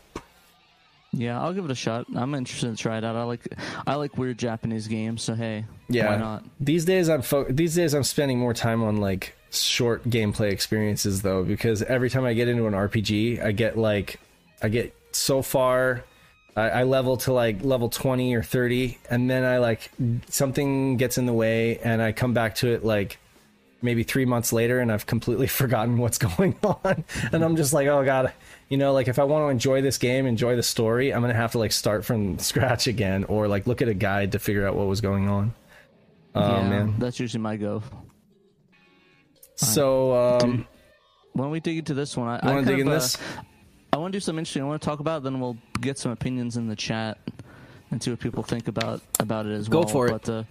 Yeah, I'll give it a shot. I'm interested to try it out. I like I like weird Japanese games, so hey, Yeah. why not? These days I'm fo- these days I'm spending more time on like short gameplay experiences though because every time I get into an RPG, I get like I get so far I, I level to like level 20 or 30 and then I like something gets in the way and I come back to it like maybe 3 months later and I've completely forgotten what's going on and I'm just like oh god you know like if I want to enjoy this game enjoy the story I'm going to have to like start from scratch again or like look at a guide to figure out what was going on Oh yeah, man. that's usually my go. So um, Why don't we dig into this one? I, want to kind dig in of, uh, this? I want to do something interesting. I want to talk about. it, Then we'll get some opinions in the chat and see what people think about about it as Go well. for it. But, uh,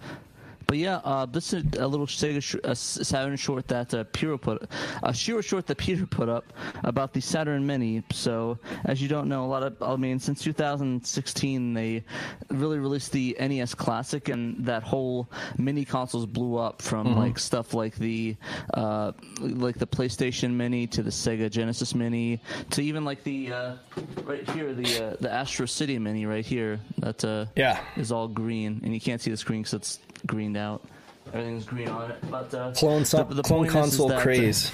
but yeah, uh, this is a little Sega sh- uh, Saturn short that uh, Peter put, a Shiro short that Peter put up about the Saturn Mini. So, as you don't know, a lot of, I mean, since 2016, they really released the NES Classic, and that whole mini consoles blew up from Mm-hmm. like stuff like the, uh, like the PlayStation Mini to the Sega Genesis Mini to even like the, uh, right here, the uh, the Astro City Mini right here. That uh, Yeah. is all green, and you can't see the screen because it's greened out. Everything's green on it. But uh, Clone, so- the- the clone point is- is console that, uh, craze.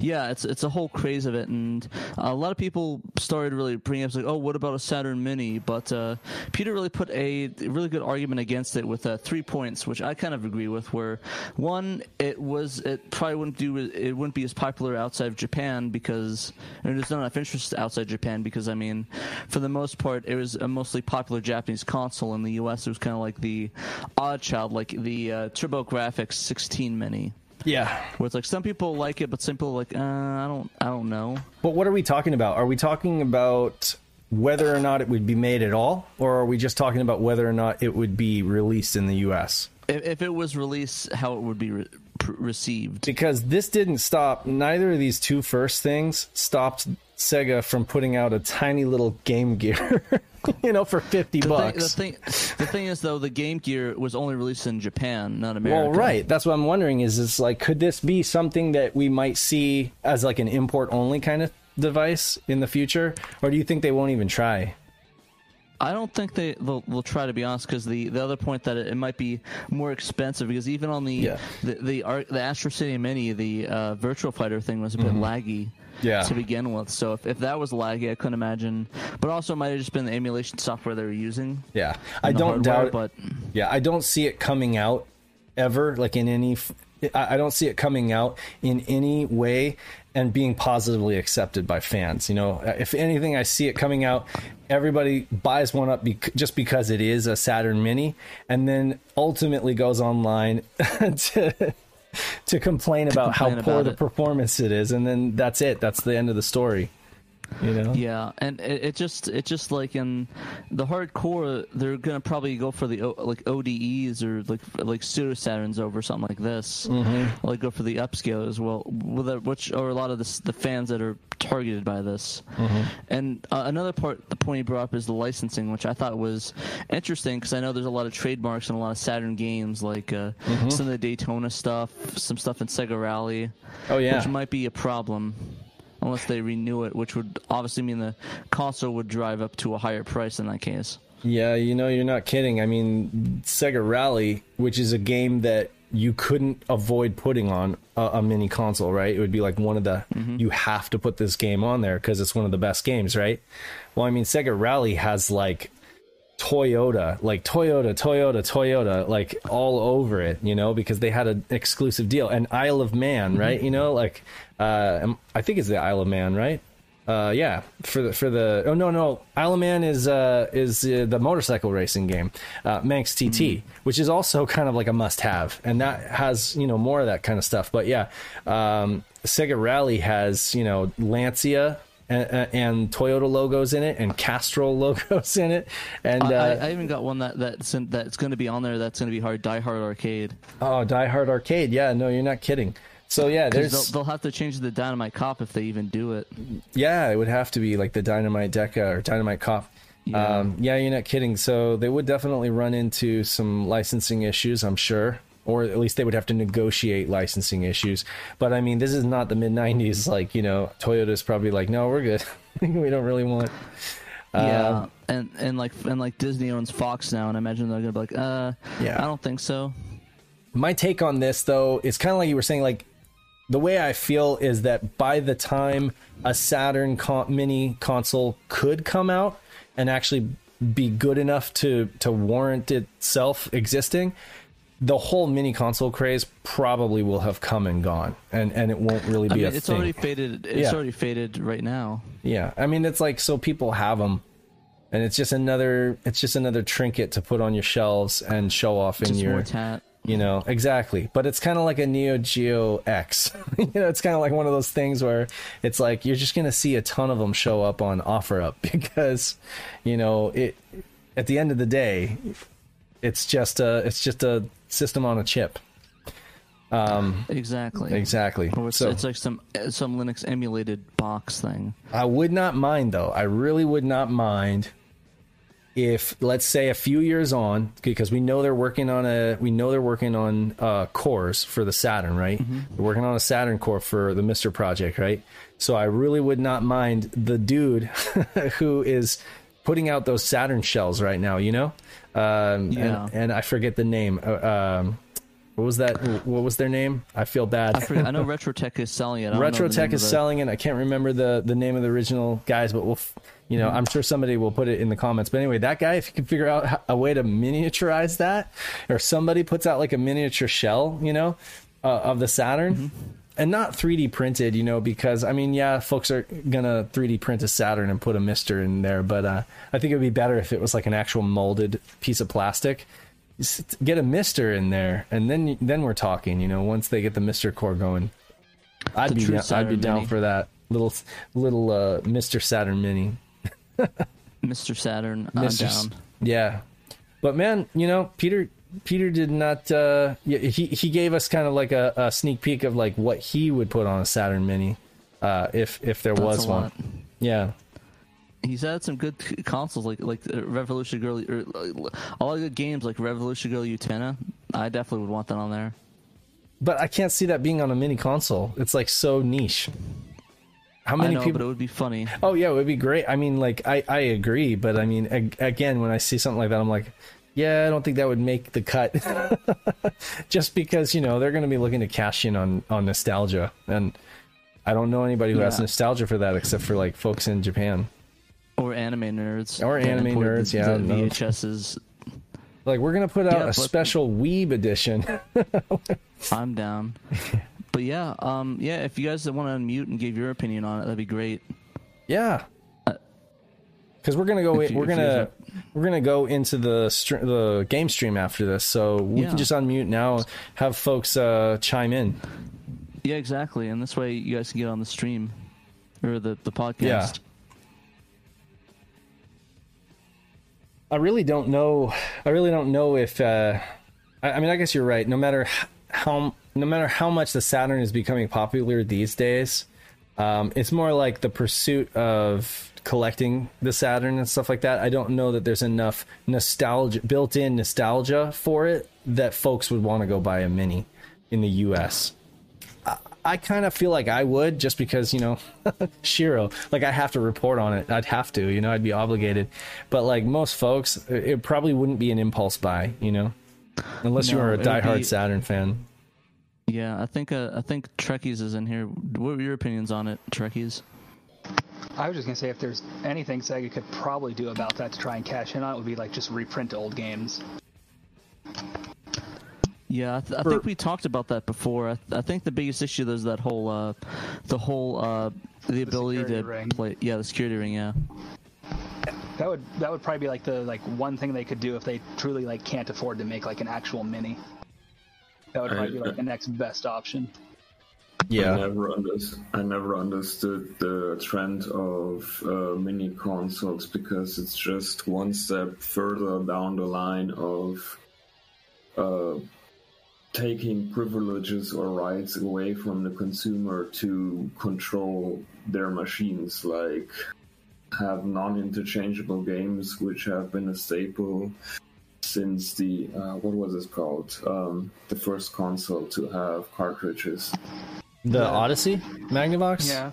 Yeah, it's it's a whole craze of it, and a lot of people started really bringing up like, oh, what about a Saturn Mini? But uh, Peter really put a really good argument against it with uh, three points, which I kind of agree with. Where one, it was it probably wouldn't do it wouldn't be as popular outside of Japan because there's not enough interest outside Japan because I mean, for the most part, it was a mostly popular Japanese console. In the U.S., it was kind of like the odd child, like the uh, TurboGrafx 16 Mini. Yeah. Where it's like some people like it, but some people are like, uh, I don't, I don't know. But what are we talking about? Are we talking about whether or not it would be made at all, or are we just talking about whether or not it would be released in the U.S.? If, if it was released, how it would be re- received? Because this didn't stop. Neither of these two first things stopped Sega from putting out a tiny little Game Gear, you know, for fifty The bucks. thing, the thing, the thing is though, the Game Gear was only released in Japan, not America. Well, right. That's what I'm wondering. Is is like, could this be something that we might see as like an import only kind of device in the future, or do you think they won't even try? I don't think they they'll, they'll try to be honest because the, the other point that it, it might be more expensive because even on the Yeah. the the, Ar- the Astro City Mini the uh, Virtua Fighter thing was a bit laggy Mm-hmm. Yeah. to begin with. So if, if that was laggy, I couldn't imagine. But also, it might have just been the emulation software they were using. Yeah, I don't hardware, doubt it. but Yeah, I don't see it coming out ever, like in any. I don't see it coming out in any way and being positively accepted by fans. You know, uh, if anything, I see it coming out. Everybody buys one up bec- just because it is a Saturn Mini, and then ultimately goes online to to complain about how poor about the it. performance it is, and then that's it. That's the end of the story. You know. Yeah, and it, it just it just like in the hardcore, they're gonna probably go for the O- like ODEs or like like pseudo Saturns over something like this. Mm-hmm. Like go for the upscale as well, which are a lot of the the fans that are targeted by this. And uh, another part, the point you brought up is the licensing, which I thought was interesting because I know there's a lot of trademarks and a lot of Saturn games, like uh, some of the Daytona stuff, some stuff in Sega Rally Oh yeah. which might be a problem unless they renew it, which would obviously mean the console would drive up to a higher price in that case. Yeah, you know, you're not kidding. I mean, Sega Rally, which is a game that you couldn't avoid putting on a, a mini console, right? It would be like one of the mm-hmm. you have to put this game on there because it's one of the best games, right? Well, I mean, Sega Rally has like Toyota, like Toyota, Toyota, Toyota, like all over it, you know, because they had an exclusive deal. And Isle of Man, right? Mm-hmm. You know, like uh, I think it's the Isle of Man, right? Uh, yeah, for the for the oh no no Isle of Man is uh is uh, the motorcycle racing game, uh, Manx TT, which is also kind of like a must have, and that has you know more of that kind of stuff. But yeah, um, Sega Rally has you know Lancia. And, and Toyota logos in it, and Castrol logos in it, and I, uh, I, I even got one that that's in, that's going to be on there. That's going to be hard Die Hard Arcade. oh, Die Hard Arcade. Yeah, no, you're not kidding. So yeah, there's They'll, they'll have to change the Dynamite Cop if they even do it. Yeah, it would have to be like the Dynamite Deka or Dynamite Cop. Yeah. Um, yeah, you're not kidding. So they would definitely run into some licensing issues, I'm sure, or at least they would have to negotiate licensing issues. But I mean, this is not the mid '90s. Like you know, Toyota's probably like, no, we're good. we don't really want. yeah, Um, and and like and like Disney owns Fox now, and I imagine they're going to be like, uh, Yeah. I don't think so. my take on this though is kind of like you were saying like the way i feel is that by the time a saturn con- mini console could come out and actually be good enough to to warrant itself existing the whole mini console craze probably will have come and gone and and it won't really I be mean, a it's thing already faded. It's Yeah. already faded right now. yeah i mean it's like so people have them and it's just another it's just another trinket to put on your shelves and show off in Just your more tat. You know exactly but it's kind of like a neo geo x you know it's kind of like one of those things where it's like you're just gonna see a ton of them show up on offer up because you know it at the end of the day it's just a it's just a system on a chip Um Exactly. exactly it's, so it's like some some Linux emulated box thing. I would not mind though. I really would not mind if let's say a few years on because we know they're working on a we know they're working on uh cores for the Saturn, right? They're working on a Saturn core for the Mister project, right? So I really would not mind the dude who is putting out those Saturn shells right now, you know? Um Yeah. and, and I forget the name. Uh, Um what was that? What was their name? I feel bad. I, forget, I know RetroTech is selling it. I don't know the RetroTech is selling it. I can't remember the the name of the original guys, but we'll, f- you know, I'm sure somebody will put it in the comments. But anyway, that guy, if you can figure out a way to miniaturize that, or somebody puts out like a miniature shell, you know, uh, of the Saturn. And not 3D printed, you know, because I mean, yeah, folks are gonna 3D print a Saturn and put a Mister in there, but uh, I think it would be better if it was like an actual molded piece of plastic. Get a Mister in there, and then then we're talking. You know, once they get the Mister core going, I'd be down, I'd be down Mini. for that little little uh, Mister Saturn Mini. Mr. Saturn. I'm Mr. Down. Yeah, but man, you know, Peter Peter did not. Uh, he he gave us kind of like a, a sneak peek of like what he would put on a Saturn Mini, uh, if if there That's was one. lot. Yeah, He's had some good consoles like like uh, Revolution Girl, or, uh, all the good games like Revolution Girl Utena. I definitely would want that on there. but I can't see that being on a mini console. It's like so niche. How I many know, people? but it would be funny. Oh yeah, it would be great. I mean, like I I agree, but I mean, ag- again, when I see something like that, I'm like, yeah, I don't think that would make the cut. Just because you know they're going to be looking to cash in on on nostalgia, and I don't know anybody who has nostalgia for that except for like folks in Japan. Or anime nerds. Or anime nerds, the, yeah, The no. VHSs. Like we're gonna put out Yeah, a special Weeb edition. I'm down. but yeah, um, yeah. If you guys want to unmute and give your opinion on it, that'd be great. yeah, because we're gonna go. Uh, you- we're gonna we're gonna go into the str- the game stream after this, so we Yeah. can just unmute now. Have folks uh, chime in. Yeah, exactly. And this way, you guys can get on the stream or the the podcast. Yeah. I really don't know. I really don't know if. Uh, I, I mean, I guess you're right. No matter how, no matter how much the Saturn is becoming popular these days, um, it's more like the pursuit of collecting the Saturn and stuff like that. I don't know that there's enough nostalgia, built-in nostalgia for it that folks would want to go buy a Mini in the U.S. I kind of feel like I would just because, you know, Shiro, like I have to report on it. I'd have to, you know, I'd be obligated. But like most folks, it it probably wouldn't be an impulse buy, you know, unless you are a it would diehard be- Saturn fan. Yeah, I think uh, I think Trekkies is in here. What were your opinions on it, Trekkies? I was just gonna say if there's anything Sega could probably do about that to try and cash in on it would be like just reprint old games. Yeah, I, th- I For- think we talked about that before. I, th- I think the biggest issue is that whole, uh, the whole, uh, the ability to ring. play. Yeah, the security ring. Yeah, That would that would probably be like the like one thing they could do if they truly like can't afford to make like an actual mini. That would probably be like the next best option. I Yeah. never, unders- I never understood the trend of uh, mini consoles because it's just one step further down the line of uh, taking privileges or rights away from the consumer to control their machines, like have non-interchangeable games, which have been a staple since the uh, what was it called? Um, the first console to have cartridges. The Odyssey Magnavox? Yeah.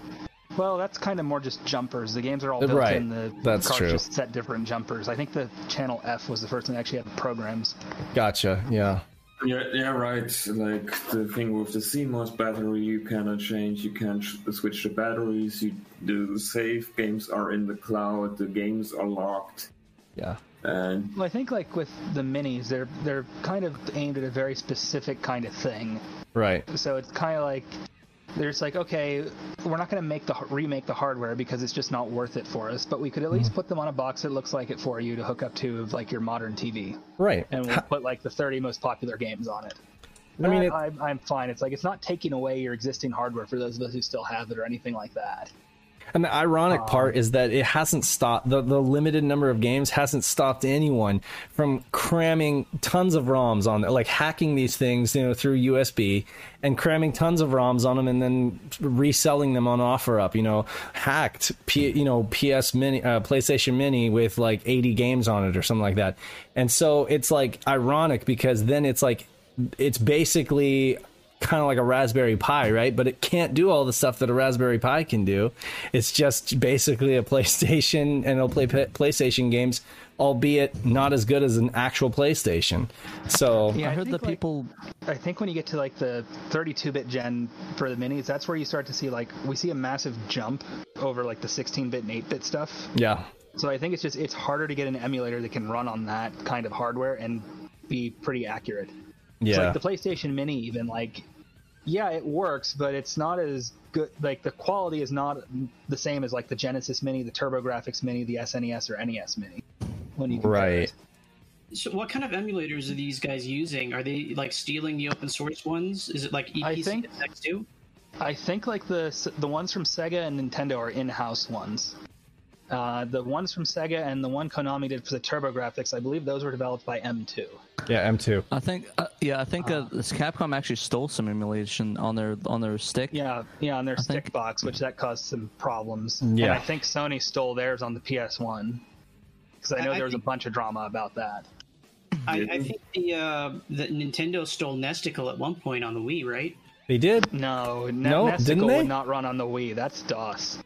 Well, that's kind of more just jumpers. The games are all built right. in. The That's cards true. just set different jumpers. I think the Channel F was the first one that actually had programs. Gotcha. Yeah. Yeah, yeah, right. Like the thing with the CMOS battery, you cannot change. You can't sh- switch the batteries. You the save games are in the cloud. The games are locked, Yeah. and Well, I think like with the minis, they're they're kind of aimed at a very specific kind of thing. Right. So it's kind of like there's like okay, we're not going to make the remake the hardware because it's just not worth it for us. But we could at least mm-hmm. put them on a box that looks like it for you to hook up to of like your modern TV, Right. and we'll put like the 30 most popular games on it. I mean, it- I'm, I'm fine. It's like it's not taking away your existing hardware for those of us who still have it or anything like that. And the ironic part is that it hasn't stopped the, the limited number of games hasn't stopped anyone from cramming tons of ROMs on like hacking these things, you know, through USB and cramming tons of ROMs on them and then reselling them on OfferUp, you know, hacked P, you know, PS Mini uh, PlayStation Mini with like 80 games on it or something like that. And so it's like ironic because then it's like it's basically kind of like a Raspberry Pi, right? But it can't do all the stuff that a Raspberry Pi can do. It's just basically a PlayStation, and it'll play PlayStation games albeit not as good as an actual PlayStation. So Yeah, I heard think, that like, people. I think when you get to like the 32-bit gen for the minis, that's where you start to see like we see a massive jump over like the 16-bit and 8-bit stuff. yeah, So I think it's just it's harder to get an emulator that can run on that kind of hardware and be pretty accurate. It's yeah, like the PlayStation Mini, even like, yeah, it works, but it's not as good. Like the quality is not the same as like the Genesis Mini, the TurboGrafx Mini, the SNES or NES Mini. When you right. So, what kind of emulators are these guys using? Are they like stealing the open source ones? Is it like E I EPC think- X2? I think like the the ones from Sega and Nintendo are in-house ones. Uh, the ones from Sega and the one Konami did for the TurboGrafx, I believe those were developed by M2. yeah, M2. I think, uh, yeah, I think uh, this Capcom actually stole some emulation on their on their stick. Yeah, yeah, on their stick think- box, which that caused some problems. Yeah. and I think Sony stole theirs on the PS1 because I know I- I there was a bunch of drama about that. I, I think the uh, the Nintendo stole Nesticle at one point on the Wii, right? They did. No, No, no didn't Nesticle they? would not run on the Wii. That's DOS.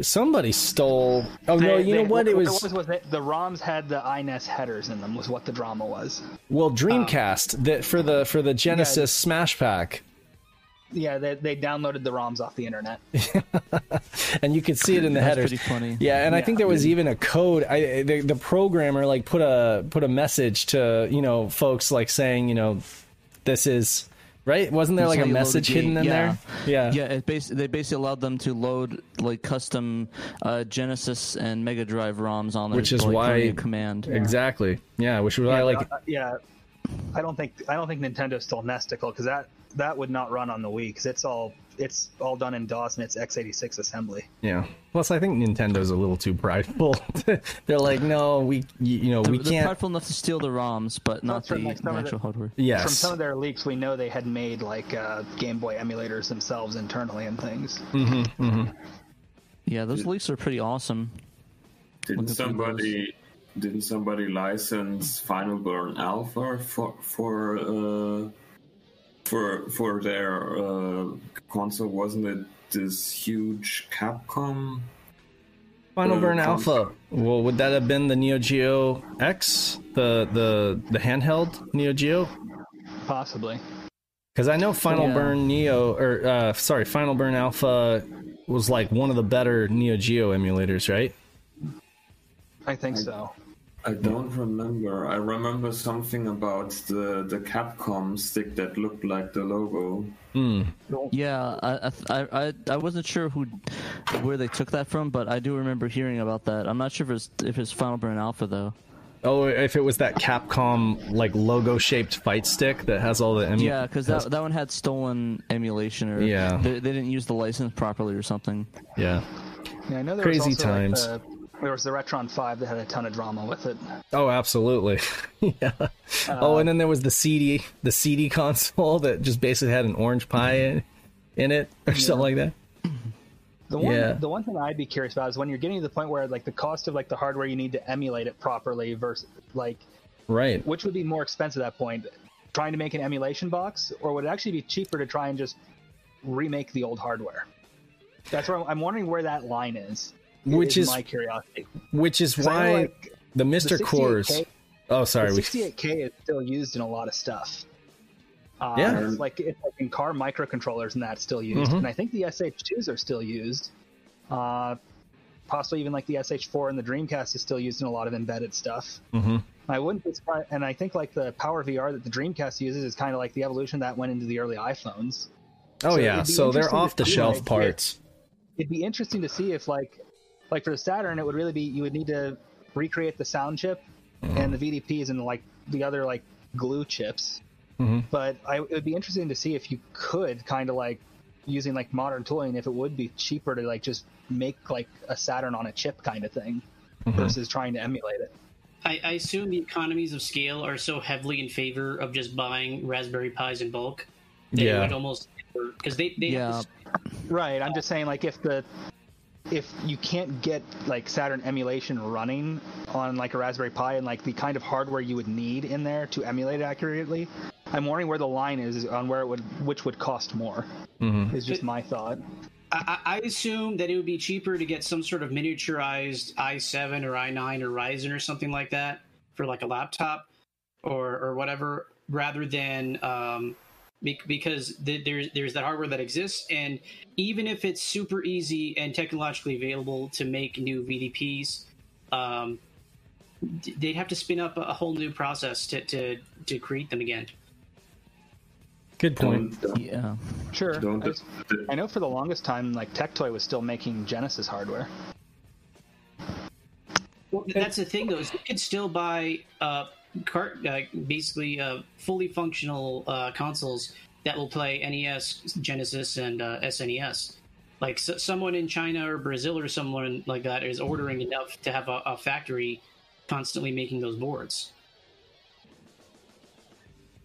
Somebody stole. Oh no, you they- know what? It was was, was that the ROMs had the iNES headers in them. Was what the drama was. well um, Dreamcast that for the for the Genesis Smash Pack, Yeah, they, they downloaded the ROMs off the internet. and you could see it in the That's headers. pretty funny. Yeah, and I think there was even a code. I the, the programmer like put a put a message to you know folks like saying you know this is right. Wasn't there like a message the hidden game. in yeah. there? Yeah, Yeah, it bas- they basically allowed them to load like custom uh, Genesis and Mega Drive ROMs on there, Which is like, why- running a command. exactly. Yeah, which was why yeah, like uh, yeah, I don't think I don't think Nintendo stole Nesticle because that that would not run on the Wii because it's all it's all done in DOS and it's x86 assembly. yeah. Plus, I think Nintendo's a little too prideful. They're like, no, we you, you know we They're, they're can't. prideful enough to steal the ROMs, but not That's right, the, like the some of actual the- hardware. Yes. From some of their leaks, we know they had made like uh, Game Boy emulators themselves internally and things. Yeah, those leaks are pretty awesome. Didn't somebody didn't somebody license Final Burn Alpha for for uh, for for their uh, console? Wasn't it this huge Capcom? Final uh, Burn console? Alpha. Well, would that have been the Neo Geo X, the the the handheld Neo Geo? Possibly. Because I know Final Yeah. Burn Neo, or uh, sorry, Final Burn Alpha was like one of the better Neo Geo emulators, right? I think so. I don't remember. I remember something about the the Capcom stick that looked like the logo. Hmm. Yeah, I, I, I, I wasn't sure who, where they took that from, but I do remember hearing about that. I'm not sure if it's if it's Final Burn Alpha though. Oh, if it was that Capcom like logo shaped fight stick that has all the emu- Yeah, because that that one had stolen emulation, or Yeah. they, they didn't use the license properly or something. yeah. Yeah, I know there Crazy was also, times. Like, the, there was the Retron 5 that had a ton of drama with it. Oh, absolutely. yeah. Uh, oh, and then there was the CD, the CD console that just basically had an Orange Pi in, in it or something like that. The one, Yeah. the one thing I'd be curious about is when you're getting to the point where like the cost of like the hardware you need to emulate it properly versus like Right. which would be more expensive at that point, trying to make an emulation box, or would it actually be cheaper to try and just remake the old hardware? That's where I'm, I'm wondering where that line is. Which is my curiosity. which is 'Cause I know, why like, the Mr. Cores. Oh, sorry. We, 68K is still used in a lot of stuff. Uh, Yeah. it's like it's like in car microcontrollers and that's still used, Mhm. and I think the SH2s are still used. Uh, possibly even like the SH4 and the Dreamcast is still used in a lot of embedded stuff. Mhm. I wouldn't be surprised, and I think like the Power VR that the Dreamcast uses is kind of like the evolution that went into the early iPhones. oh so yeah. So they're off the shelf like, parts. It'd be interesting to see if like like for the Saturn, it would really be you would need to recreate the sound chip mm-hmm. and the VDPs and like the other like glue chips. Mm-hmm. But I, it would be interesting to see if you could kind of like using like modern tooling, if it would be cheaper to like just make like a Saturn on a chip kind of thing mm-hmm. versus trying to emulate it. I, I assume the economies of scale are so heavily in favor of just buying Raspberry Pis in bulk. That Yeah. It would almost because they they Yeah. have this- Right. I'm just saying, like, if the if you can't get like Saturn emulation running on like a Raspberry Pi and like the kind of hardware you would need in there to emulate it accurately, I'm wondering where the line is on where it would which would cost more. Is just my thought. I, I assume that it would be cheaper to get some sort of miniaturized i7 or i9 or Ryzen or something like that for like a laptop or or whatever, rather than um, because the, there's there's that hardware that exists, and even if it's super easy and technologically available to make new VDPs, um, they'd have to spin up a whole new process to to, to create them again. Good point. Don't- don't- Yeah. Sure. Don't I, I know for the longest time, like Tectoy was still making Genesis hardware. Well, that's the thing, though. Is you could still buy uh, cart, uh, basically uh, fully functional uh, consoles that will play NES, Genesis, and uh, SNES. Like so, someone in China or Brazil or someone like that is ordering enough to have a, a factory constantly making those boards.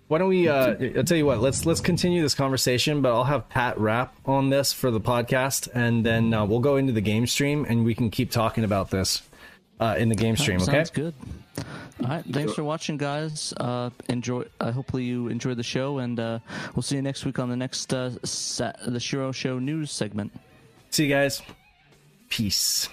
Why don't we? Uh, I'll tell you what. Let's let's continue this conversation, but I'll have Pat wrap on this for the podcast, and then uh, we'll go into the game stream, and we can keep talking about this uh, in the game stream. Okay. Sounds good. All right. Thanks for watching, guys. Uh, enjoy. Uh, hopefully you enjoyed the show, and uh, we'll see you next week on the next uh, sa- the Shiro Show news segment. See you guys. Peace.